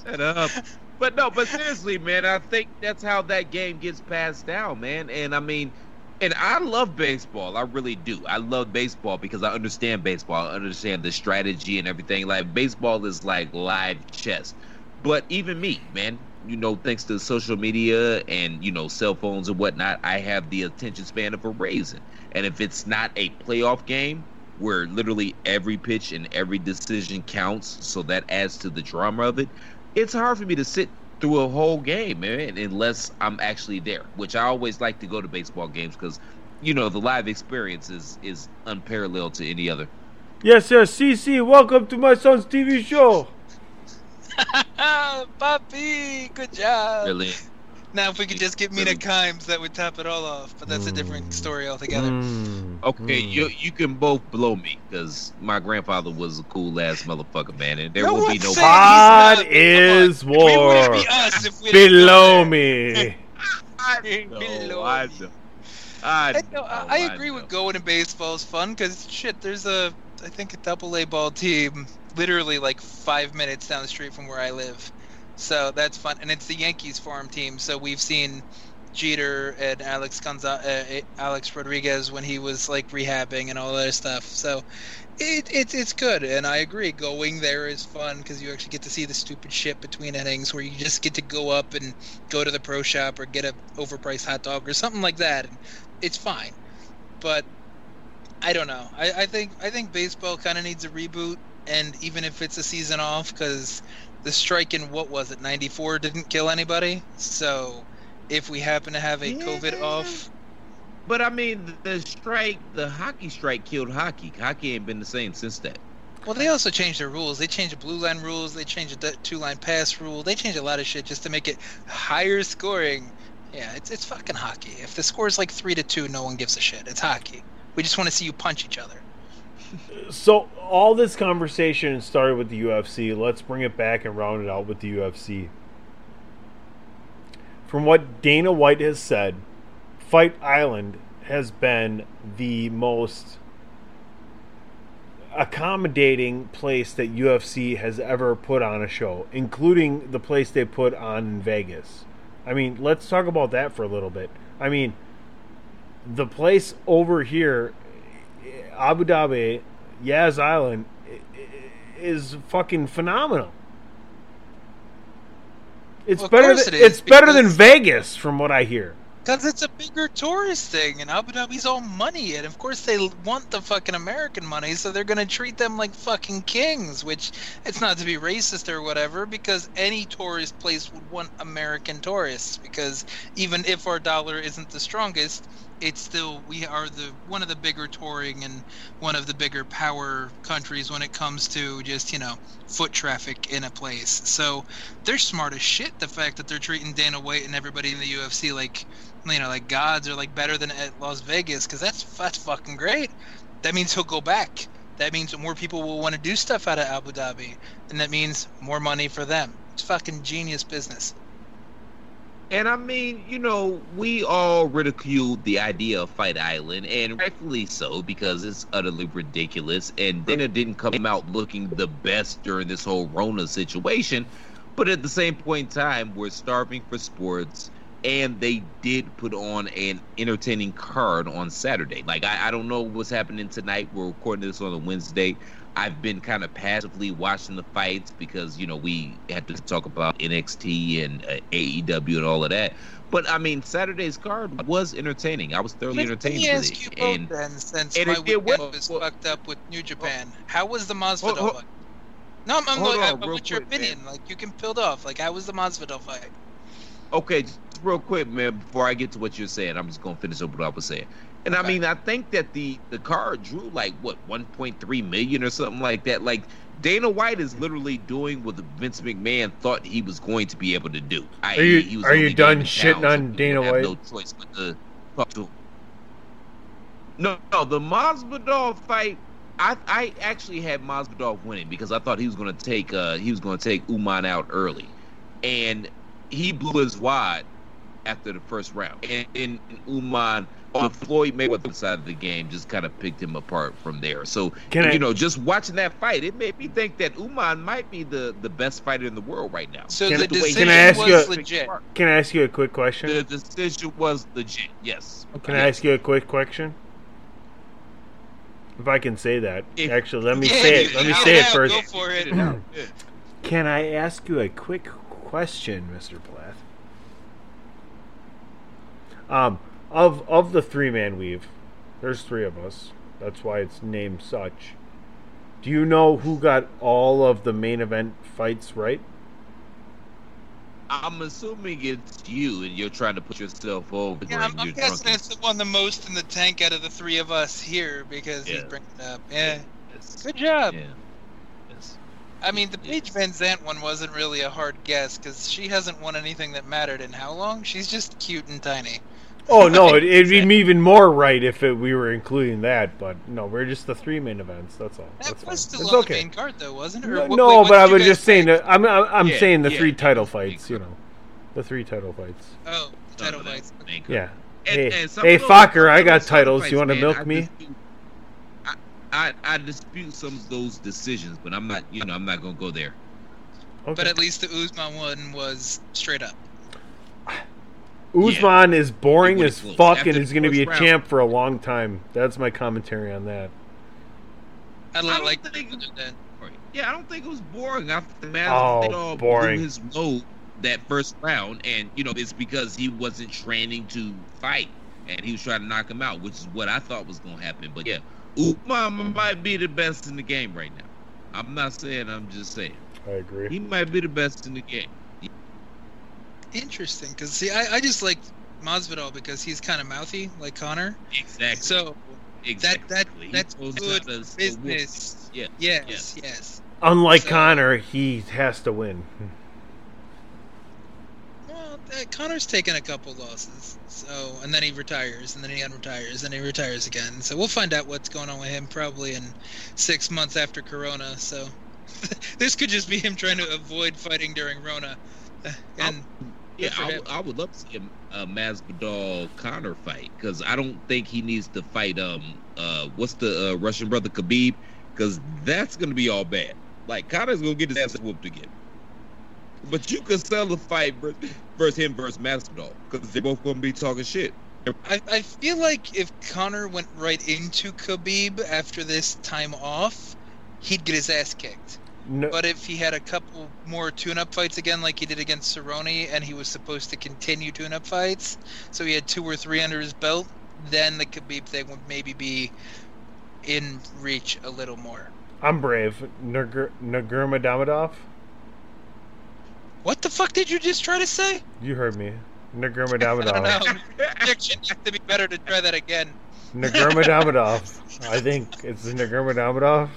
Shut up. But no, but seriously, man, I think that's how that game gets passed down, man. And I mean, and I love baseball. I really do. I love baseball because I understand baseball. I understand the strategy and everything. Like baseball is like live chess. But even me, man, you know, thanks to social media and you know cell phones and whatnot, I have the attention span of a raisin. And if it's not a playoff game where literally every pitch and every decision counts, so that adds to the drama of it, it's hard for me to sit through a whole game, man, unless I'm actually there. Which I always like to go to baseball games because, you know, the live experience is is unparalleled to any other. Yes, yes, CC, welcome to my son's TV show. Papi, good job. Really. Now, if we could just get Mina Kimes, that would top it all off. But that's a different story altogether. Mm, Okay, mm. you you can both blow me because my grandfather was a cool ass motherfucker, man, and there No will be no. saying Pod is Come on. It wouldn't war. be us if we Below me. I Below know, I me. know. I. I, know, I, I agree know. with going to baseball is fun because shit, there's a I think a double A ball team literally like five minutes down the street from where I live. So that's fun, and it's the Yankees farm team. So we've seen Jeter and Alex Gonza- uh, Alex Rodriguez when he was like rehabbing and all that stuff. So it, it it's good, and I agree. Going there is fun because you actually get to see the stupid shit between innings, where you just get to go up and go to the pro shop or get a overpriced hot dog or something like that. And it's fine, but I don't know. I, I think I think baseball kind of needs a reboot, and even if it's a season off, because the strike in what was it '94 didn't kill anybody. So if we happen to have a COVID off, But I mean, the strike, the hockey strike killed hockey. Hockey ain't been the same since that. well, they also changed their rules. They changed the blue line rules. They changed the two line pass rule. They changed a lot of shit just to make it higher scoring. Yeah, it's it's fucking hockey. If the score is like three to two, no one gives a shit. It's hockey. We just want to see you punch each other. So all this conversation started with the UFC. Let's bring it back and round it out with the UFC. From what Dana White has said, Fight Island has been the most accommodating place that UFC has ever put on a show, including the place they put on in Vegas. I mean, let's talk about that for a little bit. I mean, the place over here, Abu Dhabi, Yas Island, is fucking phenomenal. It's Well, better. Than, it it's better than Vegas, from what I hear. Because it's a bigger tourist thing, and Abu Dhabi's all money, and of course they want the fucking American money, so they're gonna treat them like fucking kings. Which it's not to be racist or whatever, because any tourist place would want American tourists. Because even if our dollar isn't the strongest, it's still we are the one of the bigger touring and one of the bigger power countries when it comes to just you know foot traffic in a place. So they're smart as shit. The fact that they're treating Dana White and everybody in the UFC like you know, like gods are like better than at Las Vegas because that's that's fucking great. That means he'll go back. That means more people will want to do stuff out of Abu Dhabi, and that means more money for them. It's fucking genius business. And I mean, you know, we all ridiculed the idea of Fight Island, and rightfully so, because it's utterly ridiculous. And Dana didn't come out looking the best during this whole Rona situation. But at the same point in time, we're starving for sports, and they did put on an entertaining card on Saturday. Like, I, I don't know what's happening tonight. We're recording this on a Wednesday. I've been kind of passively watching the fights because you know we had to talk about NXT and uh, AEW and all of that. But I mean, Saturday's card was entertaining. I was thoroughly Let entertained me with it. And then, since and my it weekend was well- fucked up with New Japan. How was the Masvidal hold- fight? No, I'm, I'm like, on, I- what's your quick, man. opinion? Like, you can build off. Like, how was the Masvidal fight? okay, just real quick, man, before I get to what you're saying, I'm just gonna finish up what I was saying. And I mean, I think that the the card drew like what 1.3 million or something like that. Like Dana White is literally doing what Vince McMahon thought he was going to be able to do. Are you- he was are you done shitting on Dana White? No choice but to talk to. No, no, the Masvidal fight. I, I actually had Masvidal winning because I thought he was going to take uh, he was going to take Usman out early, and he blew his wad after the first round. And, and Usman on Floyd Mayweather side of the game just kind of picked him apart from there. So Can I- you know, just watching that fight, it made me think that Usman might be the the best fighter in the world right now. So Can- the can I decision ask was you a- legit. Can I ask you a quick question? The decision was legit. Yes. Can I ask you a quick question? If I can say that, If- actually, let me Yeah, say it. Let me out say it loud, first. Go for it. Can I ask you a quick question, Mister Platt? Um, of of the three man weave, there's three of us. That's why it's named such. Do you know who got all of the main event fights right? I'm assuming it's you, and you're trying to put yourself over. Yeah, I'm, and I'm guessing drunk. it's the one the most in the tank out of the three of us here because he's bringing it up. Yeah, Yes. good job. Yeah. Yes. I mean, the Paige VanZant one wasn't really a hard guess because she hasn't won anything that mattered in how long? She's just cute and tiny. Oh no, it, it'd be even more right if it, we were including that. But no, we're just the three main events. That's all. That That's fine. was still It's on okay. the main card, though, wasn't it? Or No, what- no, wait, but I was just saying that I'm I'm, I'm Yeah, saying the yeah, three title fights. You know, the three title fights. Oh, the title Some fights. that main Yeah. And- hey, and hey, Fokker, I got those title titles. You want to milk I me? just do- I- I, I dispute some of those decisions, but I'm not, you know, I'm not gonna go there. Okay. But at least the Usman one was straight up. Usman is boring It as would've fuck closed. and After is going to be a round. champ for a long time. That's my commentary on that. I, I don't like think- that. Yeah, I don't think it was boring. After Oh, Masvidal boring. blew his load that first round, and you know it's because he wasn't training to fight, and he was trying to knock him out, which is what I thought was gonna happen. But yeah, Usman might be the best in the game right now. I'm not saying. I'm just saying I agree. he might be the best in the game. Interesting, because see, I, I just like Masvidal because he's kind of mouthy, like Conor. Exactly. So exactly. that- He that's knows good how to- to business. Yes. Yeah. yes, yes. Unlike So- Conor, he has to win. Well, uh, Conor's taken a couple losses, so and then he retires, and then he unretires, and he retires again. So we'll find out what's going on with him probably in six months after Corona. So this could just be him trying to avoid fighting during Rona. And Yeah, I, would- I would love to see a, a Masvidal Conor fight because I don't think he needs to fight um uh what's the uh, Russian brother Khabib because that's gonna be all bad. Like Conor's gonna get his ass whooped again. But you could sell the fight ver- versus him versus Masvidal because they're both gonna be talking shit. I, I feel like if Conor went right into Khabib after this time off, he'd get his ass kicked. No, But if he had a couple more tune-up fights again, like he did against Cerrone, and he was supposed to continue tune-up fights, so he had two or three under his belt, then the Khabib thing would maybe be in reach a little more. I'm brave. Nagur- Nagurmagomedov? What the fuck did you just try to say? You heard me. I don't know. To be better to try that again. Nagurmagomedov. I think it's Nagurmagomedov.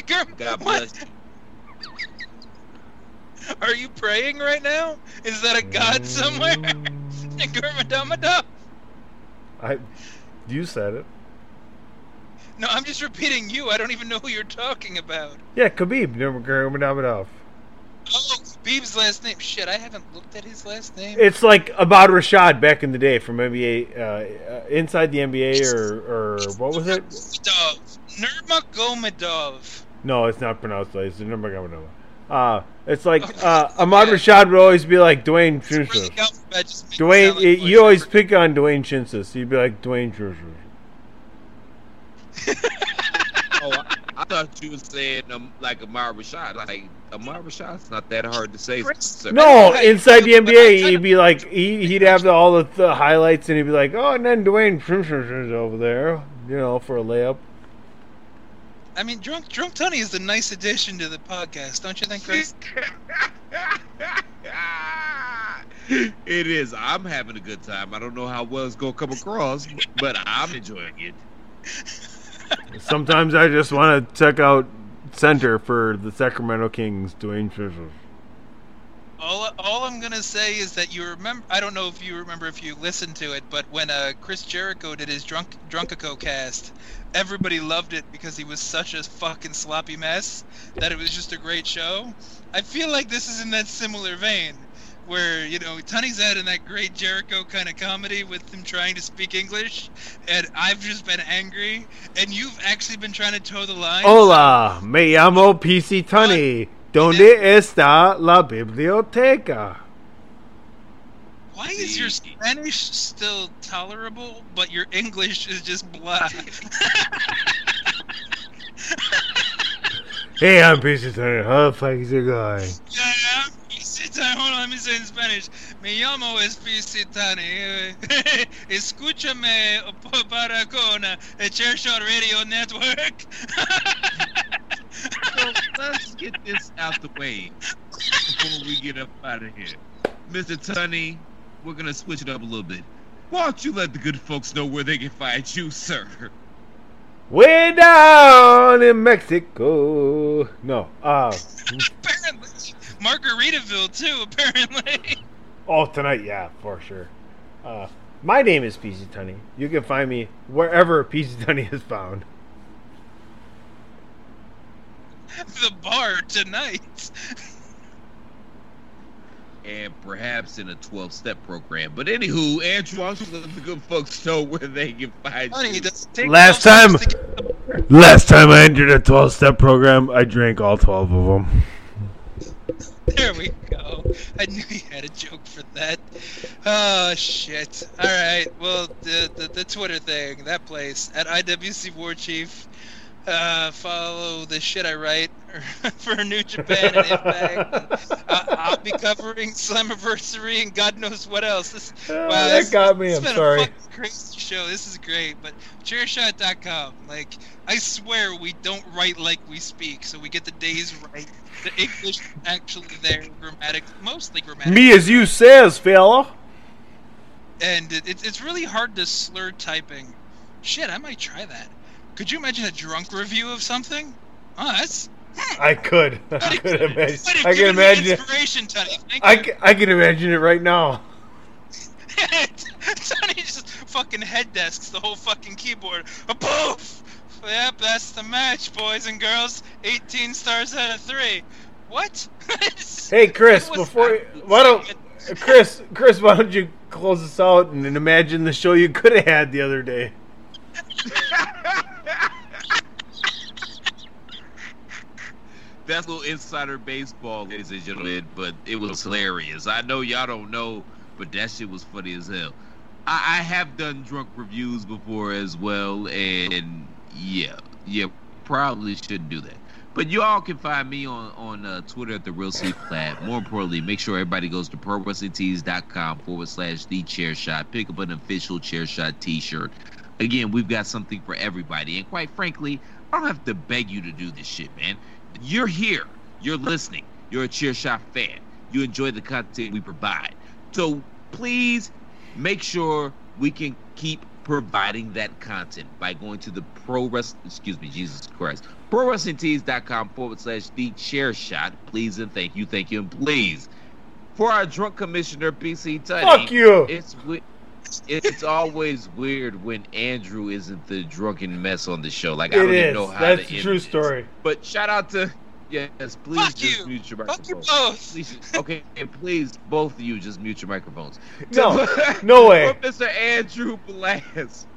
Girl, God what? bless. Are you praying right now? Is that a god somewhere? Nagurmagomedov? I, you said it. No, I'm just repeating you. I don't even know who you're talking about. Yeah, Khabib Nagurmagomedov. Oh, Beeb's last name. Shit, I haven't looked at his last name. It's like Ahmad Rashad back in the day from NBA, uh, uh, inside the NBA, or, or what was it? Nurmagomedov. Nurmagomedov. No, it's not pronounced like it's Nagurmagomedov. Uh, it's like uh, Ahmad Rashad would always be like Dwayne Bring Chinsus. the alphabet, just make it Dwayne, like you voiceover. always pick on Dwayne Chinsus. You'd be like Dwayne Chinsus. Oh, I, I thought you were saying um, like Amar Rashad. Like Amar Rashad's not that hard to say. sir. No, inside the NBA, he'd be like, he, he'd have the, all the, the highlights, and he'd be like, oh, and then Dwayne Chinsus is over there, you know, for a layup. I mean, Drunk Drunk Tony is a nice addition to the podcast, don't you think, Chris? it is. I'm having a good time. I don't know how well it's gonna come across, but I'm enjoying it. Sometimes I just want to check out center for the Sacramento Kings, Dwayne Chinsus. All, all I'm gonna say is that you remember. I don't know if you remember if you listened to it, but when uh, Chris Jericho did his drunk Drunkico cast, everybody loved it because he was such a fucking sloppy mess that it was just a great show. I feel like this is in that similar vein, where you know Tony's out in that great Jericho kind of comedy with him trying to speak English, and I've just been angry, and you've actually been trying to toe the line. Hola, me llamo PC Tony. ¿Dónde está la biblioteca? Why is your Spanish still tolerable, but your English is just blah? Hey, I'm PC Tony. How the fuck is it going? Yeah, PC Tani. Hold on, let me say in Spanish. Me llamo es PC Tani. Escúchame para con el Chair Shot Radio Network. So let's get this out the way before we get up out of here. Mr. Tunney, we're gonna switch it up a little bit. Why don't you let the good folks know where they can find you, sir? Way down in Mexico. No. Uh, apparently, Margaritaville too. Apparently. oh, tonight, yeah, for sure. Uh, my name is PC Tunney. You can find me wherever PC Tunney is found. The bar tonight. And perhaps in a 12 step program. But anywho, Andrew, why don't let the good folks know where they can find Honey, you? does it take Last time- get to the Last time I entered a 12 step program, I drank all 12 of them. There we go. I knew you had a joke for that. Oh shit. All right. Well, the the, the Twitter thing, that place at IWC War Chief. Uh, follow the shit I write for New Japan and Impact. Uh, I'll be covering Slammiversary and God knows what else. This, wow, that this- got me, it's I'm been sorry. A fucking crazy show. This is great, but chairshot.com. Like, I swear we don't write like we speak, so we get the days right. The English actually there, grammatic, mostly grammatic. Me as you says, fella. and it, it's it's really hard to slur typing. Shit, I might try that. Could you imagine a drunk review of something? Oh, that's. I could. I could imagine. I can imagine. Inspiration, Tony. I can, I can imagine it right now. Tony just fucking head desks the whole fucking keyboard. A poof! Yep, that's the match, boys and girls. 18 stars out of 3. What? Hey, Chris, before why don't Chris, Chris, why don't you close us out and, and imagine the show you could have had the other day? That's a little insider baseball, ladies and gentlemen, but it was hilarious. I know y'all don't know, but that shit was funny as hell. I, I have done drunk reviews before as well, and yeah, yeah, probably shouldn't do that. But you all can find me on on uh, Twitter at the Real C Platt. More importantly, make sure everybody goes to ProWrestlingTees.com forward slash The Chair Shot. Pick up an official Chair Shot T-shirt. Again, we've got something for everybody, and quite frankly, I don't have to beg you to do this shit, man. You're here. You're listening. You're a Chair Shot fan. You enjoy the content we provide. So please make sure we can keep providing that content by going to the pro wrestling excuse me jesus christ pro wrestling tees.com forward slash the chair shot please and thank you thank you and please for our drunk commissioner PC Tunney, Fuck you. it's we- it's always weird when andrew isn't the drunken mess on the show like i don't even know how That's to the end true this. story. but shout out to yes please Fuck just you. mute your Fuck you both. Please, okay, please, both of you, just mute your microphones. No, no way. Mr. Andrew Balaz.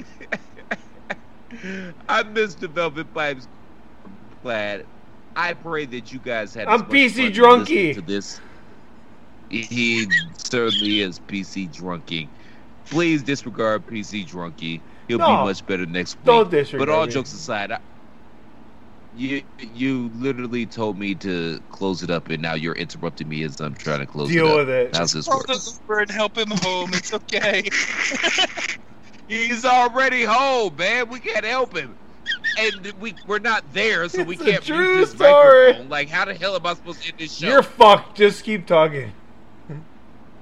I missed the Velvet Pipes Platt. I pray that you guys had. I'm PC fun drunky. To this, he certainly is PC drunky. Please disregard PC drunky. He'll No. be much better next week. Don't disregard But all me. jokes aside, I, you you literally told me to close it up, and now you're interrupting me as I'm trying to close Deal it up. with it. How's this work? the Uber and help him home. It's okay. He's already home, man. We can't help him. And we we're not there, so we It's a can't true use his story. microphone. Like, how the hell am I supposed to end this show? You're fucked. Just keep talking. Uh, all right, that's-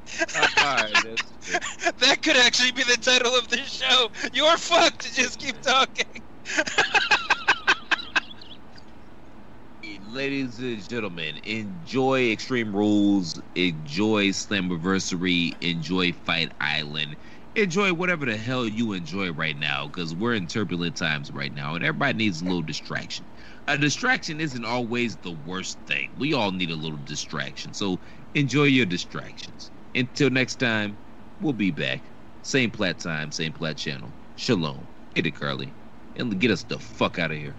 that could actually be the title of this show. You're fucked. To just keep talking. Ladies and gentlemen, enjoy Extreme Rules, enjoy Slammiversary, enjoy Fight Island, enjoy whatever the hell you enjoy right now, because we're in turbulent times right now, and everybody needs a little distraction. A distraction isn't always the worst thing. We all need a little distraction, so enjoy your distractions. Until next time, we'll be back. Same plat time, same plat channel. Shalom. Hit it, Carly. And get us the fuck out of here.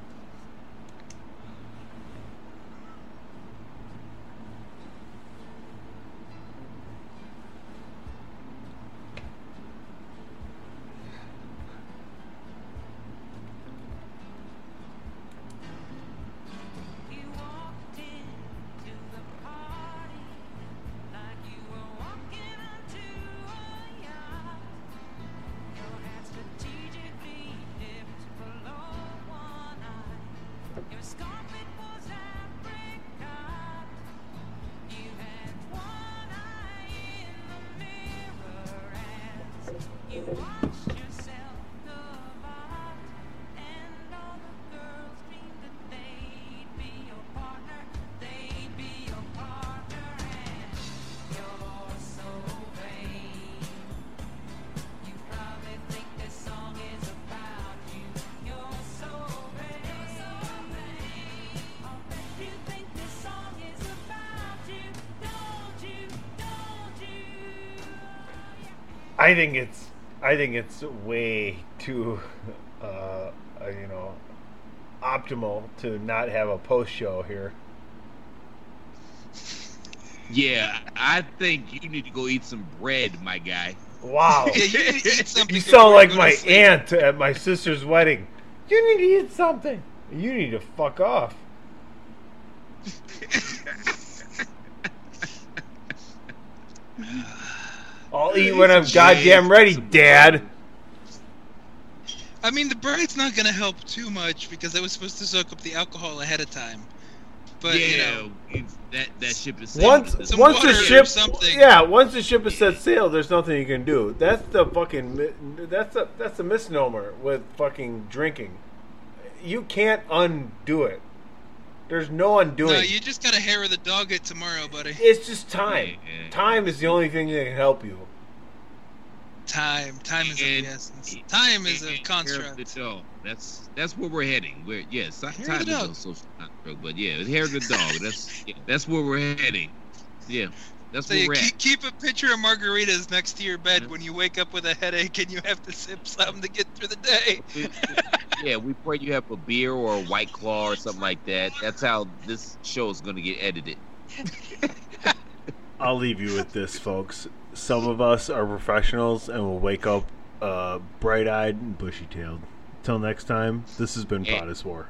It's way too uh, uh, you know optimal to not have a post show here. Yeah, I think you need to go eat some bread, my guy. Wow. Yeah, you need to eat something You sound like my aunt at my sister's wedding. You need to eat something. You need to fuck off. I'll eat when I'm goddamn ready, Dad. I mean, the bread's not gonna help too much because I was supposed to soak up the alcohol ahead of time. But yeah, you know, that that ship is Once, sailing. Some once the water or ship, something. yeah, once the ship is set sail, there's nothing you can do. That's the fucking, that's a that's a misnomer with fucking drinking. You can't undo it. There's no undoing. no, you just gotta hair of the dog it tomorrow, buddy. It's just time. Yeah, yeah. Time is the only thing that can help you. Time, time is of And- the essence. Time is a construct. hair of the dog. That's that's where we're heading. We're yes, Hair of time the is dog. no social construct, but yeah, hair of the dog. That's yeah, that's where we're heading. Yeah, that's So where you we're keep, at. keep a pitcher of margaritas next to your bed Yeah. when you wake up with a headache and you have to sip something to get through the day. yeah, we pray you have a beer or a white claw or something like that. That's how this show is going to get edited. I'll leave you with this, folks. Some of us are professionals and will wake up uh, bright eyed and bushy tailed. Till next time, this has been. Pod is War.